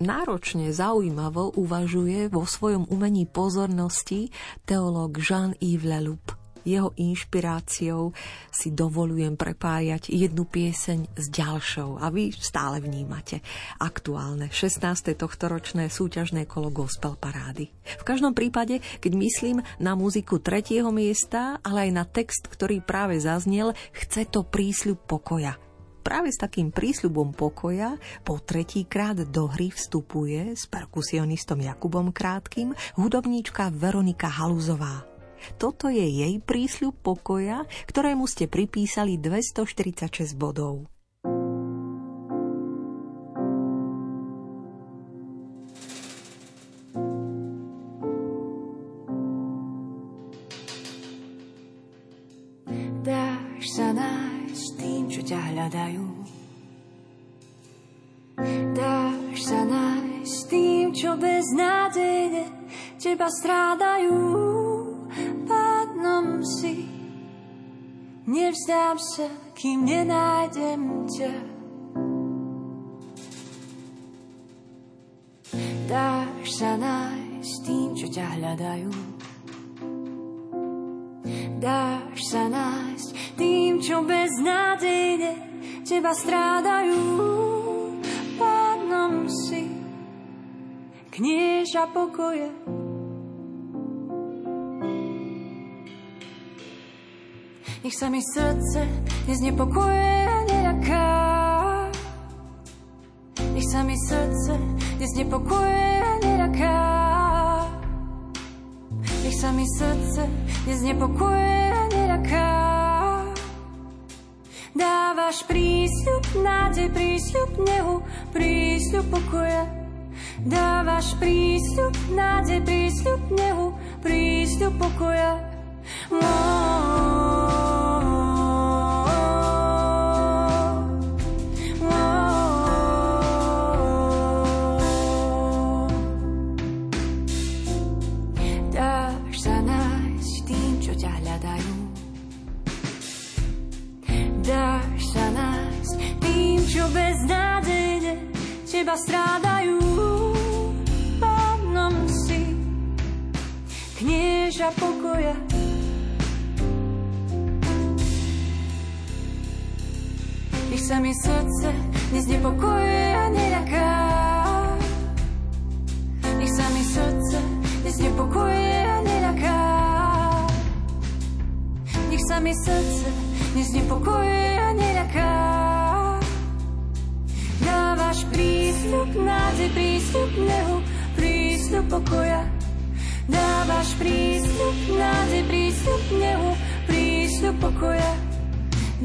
Náročne zaujímavo uvažuje vo svojom umení pozornosti teológ Jean-Yves Leloup. Jeho inšpiráciou si dovolujem prepájať jednu pieseň s ďalšou a vy stále vnímate aktuálne 16. tohtoročné súťažné kolo Gospel Parády. V každom prípade, keď myslím na muziku tretieho miesta, ale aj na text, ktorý práve zaznel, chce to prísľub pokoja. Práve s takým prísľubom pokoja po tretíkrát do hry vstupuje s perkusionistom Jakubom Krátkým hudobníčka Veronika Haluzová. Toto je jej prísľub pokoja, ktorému ste pripísali 246 bodov. Dáš sa nájsť tým, čo ťa hľadajú. Dáš sa nájsť tým, čo beznádejne teba strádajú. Pánom si, nevzdám sa, kým nenájdem ťa. Dáš sa nájsť tým, čo ťa hľadajú. Dáš sa nájsť tým, čo beznádejne teba strádajú. Pánom si, knieža pokoje. Nech sa mi srdce neznepokoje a neľaká. Nech sa mi srdce neznepokoje a neľaká. Nech sa mi srdce neznepokoje a neľaká. Dávaš prísľub, nádej, prísľub nehu, prísľub pokoja. Dávaš prísľub, nádej, prísľub nehu, prísľub pokoja. Dáš teba strádajú. Pánom si, knieža pokoja. Nech sa mi srdce neznepokojuje a neľaká. Nech sa mi srdce neznepokojuje a neľaká. Nech sa mi srdce neznepokojuje a neľaká. Prísľub, nádej, prísľub nehu, prísľub pokoja. Dávaš prísľub, nádej, prísľub nehu, prísľub pokoja.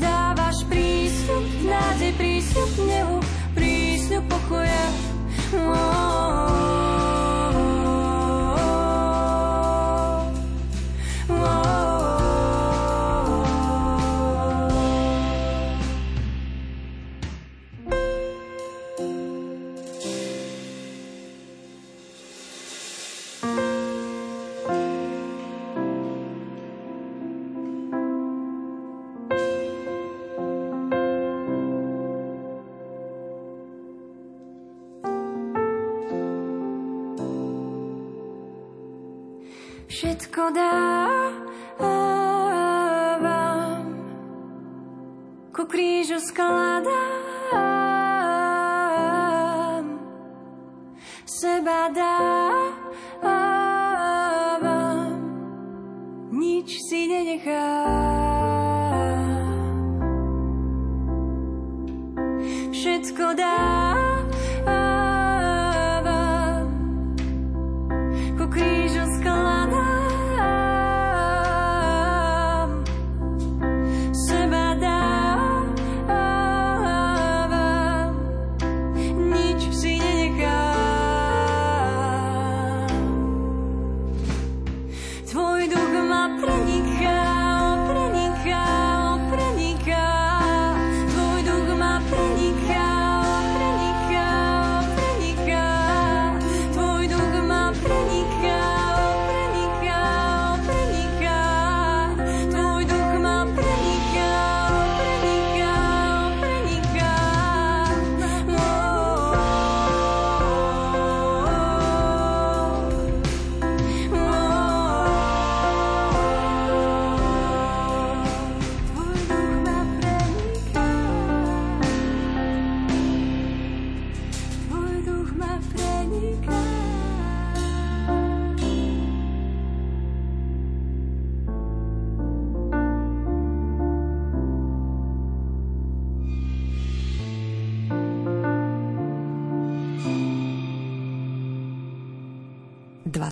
Dávaš prísľub, nádej, prísľub nehu, prísľub pokoja. Všetko dávam, ku krížu skladám, seba dávam, nič si nenechám. Všetko dávam,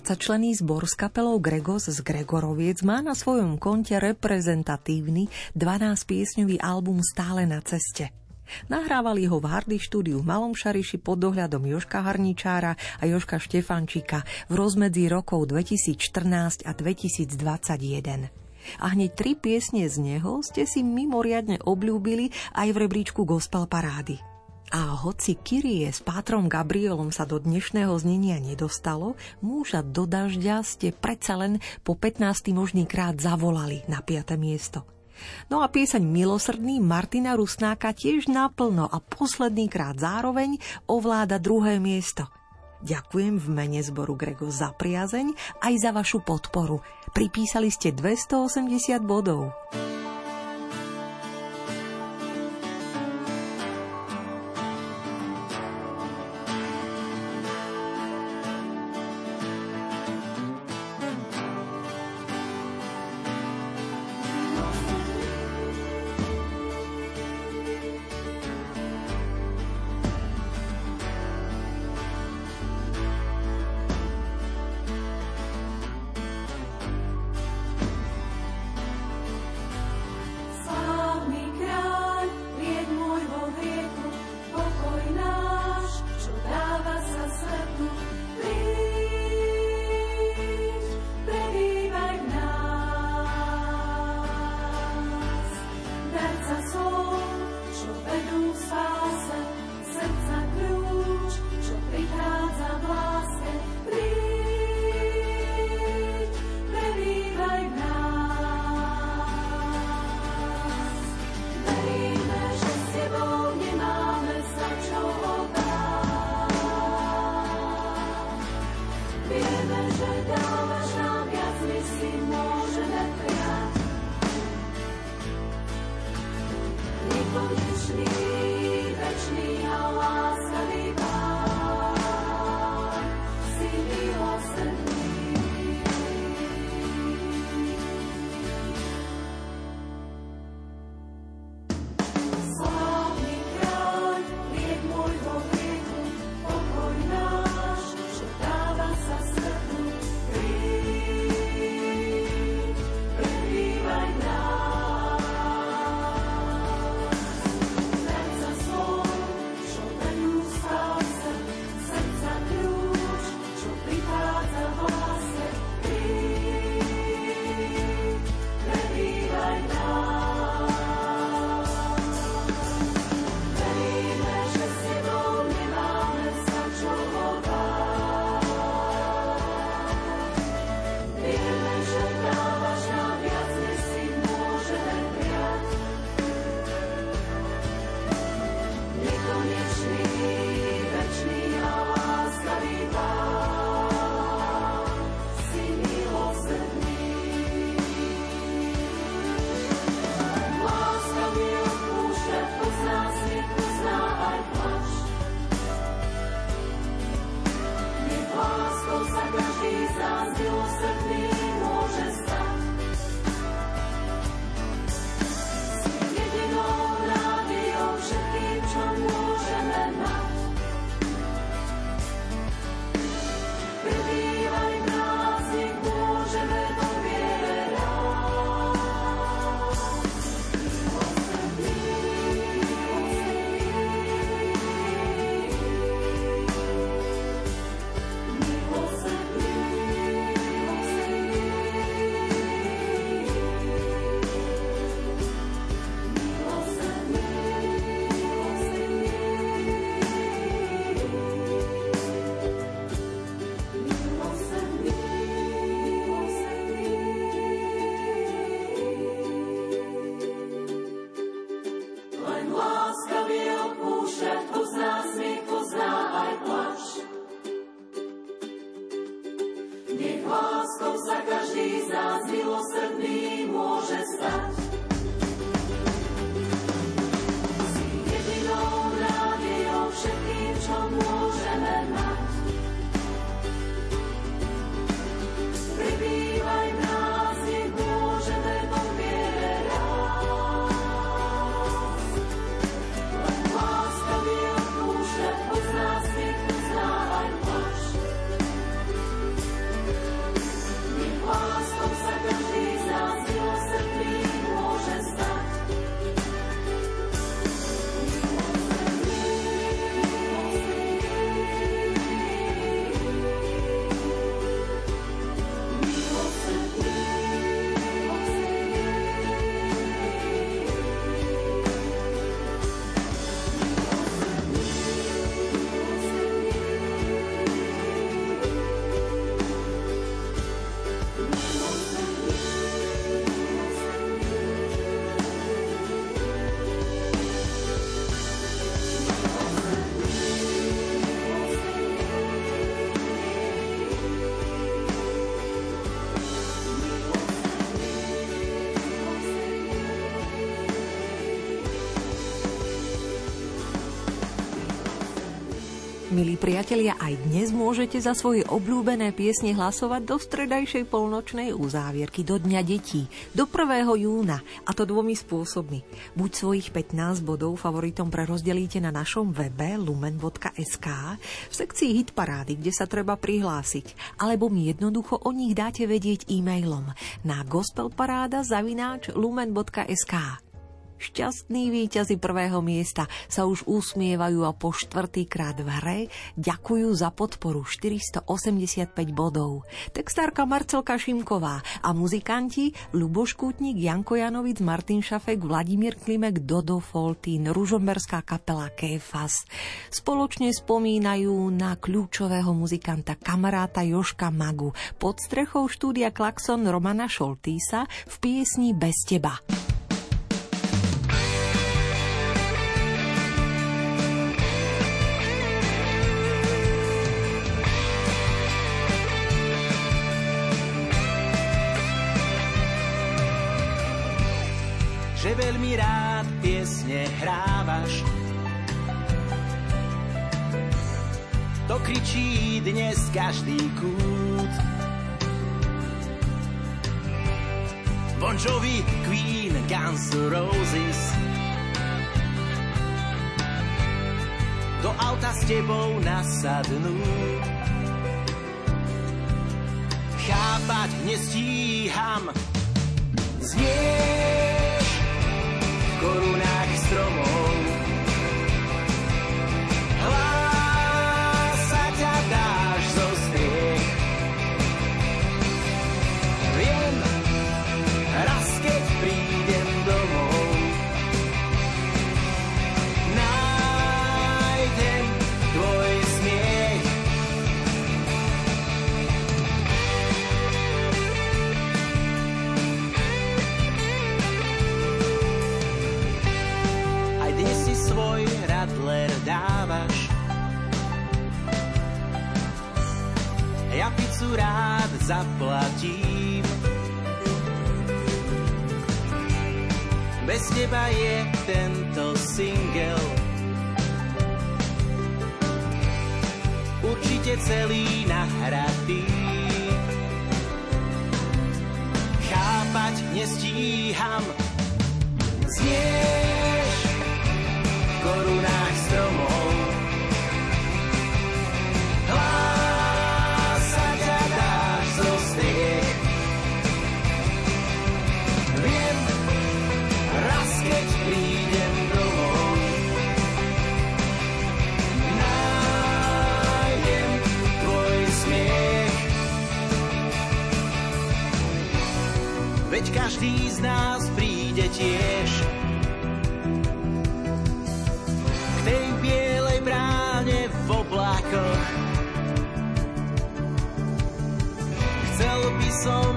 Dvadsaťčlenný zbor s kapelou Gregos z Gregoroviec má na svojom konte reprezentatívny 12-piesňový album Stále na ceste. Nahrávali ho v Hardy štúdiu v Malom Šariši pod dohľadom Joška Harničára a Joška Štefančíka v rozmedzi rokov 2014 a 2021. A hneď tri piesne z neho ste si mimoriadne obľúbili aj v rebríčku gospel parády. A hoci Kyrie s pátrom Gabrielom sa do dnešného znenia nedostalo, muža do dažďa ste predsa len po 15. možný krát zavolali na 5. miesto. No a pieseň Milosrdný Martina Rusnáka tiež naplno a posledný krát zároveň ovláda druhé miesto. Ďakujem v mene zboru Grego za priazeň aj za vašu podporu. Pripísali ste 280 bodov. Milí priatelia, aj dnes môžete za svoje obľúbené piesne hlasovať do stredajšej polnočnej uzávierky, do Dňa detí, do 1. júna, a to dvomi spôsobmi. Buď svojich 15 bodov favoritom prerozdelíte na našom webe lumen.sk v sekcii hit parády, kde sa treba prihlásiť, alebo mi jednoducho o nich dáte vedieť e-mailom na gospelparáda zavináč lumen.sk. Šťastní víťazi prvého miesta sa už usmievajú a po štvrtýkrát v hre ďakujú za podporu 485 bodov. Textárka Marcelka Šimková a muzikanti Luboš Kútnik, Janko Janovic, Martin Šafek, Vladimír Klimek, Dodo Foltín, Ružomberská kapela Kéfas. Spoločne spomínajú na kľúčového muzikanta kamaráta Joška Magu pod strechou štúdia Klaxon Romana Šoltýsa v piesni Bez teba. Piesne hrávaš. To kričí dnes každý kút. Bon Jovi, Queen, Guns Roses. Do auta s tebou nasadnú. Chápať nestíham. Znieť korunách rád zaplatím. Bez teba je tento single určite celý nahratý. Chápať nestíham, znieš v korunách stromov. Každý z nás príde tiež k tej bielej bráne v oblakoch. Chcel by som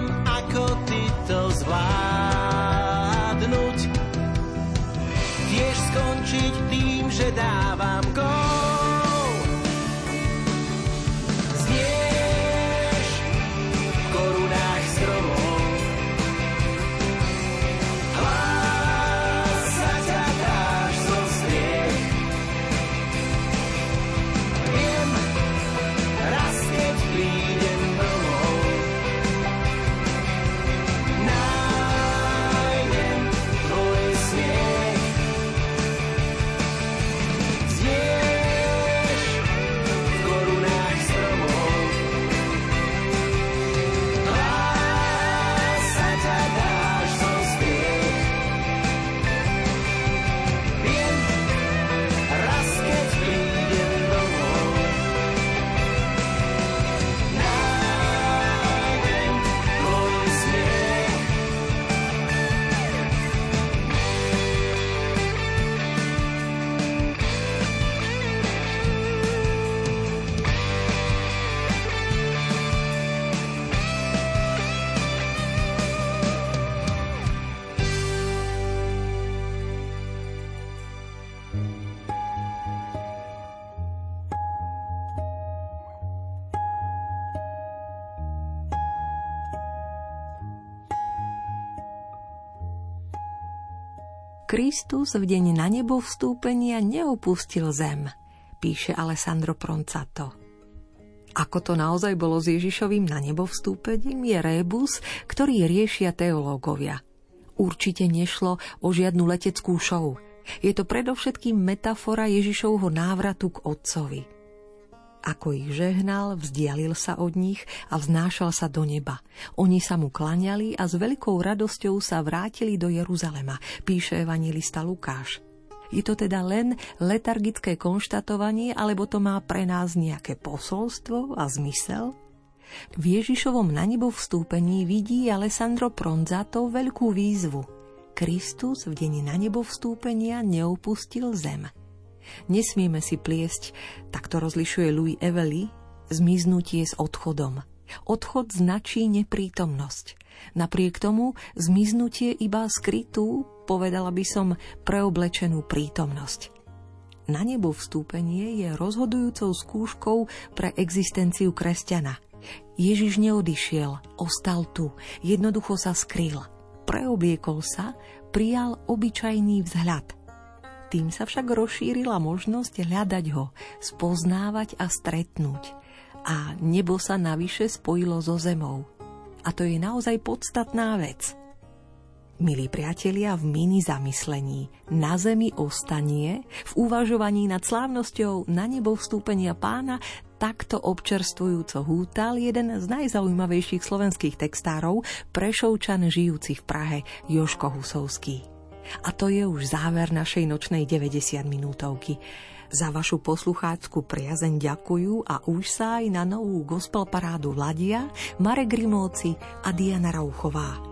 Kristus v deň na nebo vstúpenia neopustil zem. píše Alessandro Proncato. Ako to naozaj bolo s Ježišovým na nebo vstúpením, je rébus, ktorý riešia teológovia. Určite nešlo o žiadnu leteckú show. Je to predovšetkým metafora Ježišovho návratu k Otcovi. Ako ich žehnal, vzdialil sa od nich a vznášal sa do neba. Oni sa mu klaňali a s veľkou radosťou sa vrátili do Jeruzalema, píše evangelista Lukáš. Je to teda len letargické konštatovanie, alebo to má pre nás nejaké posolstvo a zmysel? V Ježišovom na nebo vstúpení vidí Alessandro Pronzato veľkú výzvu. Kristus v deň na nebo vstúpenia neopustil zem. Nesmieme si pliesť, tak to rozlišuje Louis Evely, zmiznutie s odchodom. Odchod značí neprítomnosť. Napriek tomu zmiznutie iba skrytú, povedala by som, preoblečenú prítomnosť. Na nebo vstúpenie je rozhodujúcou skúškou pre existenciu kresťana. Ježiš neodišiel, ostal tu, jednoducho sa skryl. Preobliekol sa, prijal obyčajný vzhľad. Tým sa však rozšírila možnosť hľadať ho, spoznávať a stretnúť. A nebo sa navyše spojilo so zemou. A to je naozaj podstatná vec – Milí priatelia, v mini zamyslení na zemi ostanie, v uvažovaní nad slávnosťou na nebo vstúpenia pána takto občerstvujúco hútal jeden z najzaujímavejších slovenských textárov, prešovčan žijúci v Prahe, Joško Husovský. A to je už záver našej nočnej 90 minútovky. Za vašu poslucháčskú priazeň ďakujú a už sa aj na novú gospel parádu ladia Marek Grimovci a Diana Rauchová.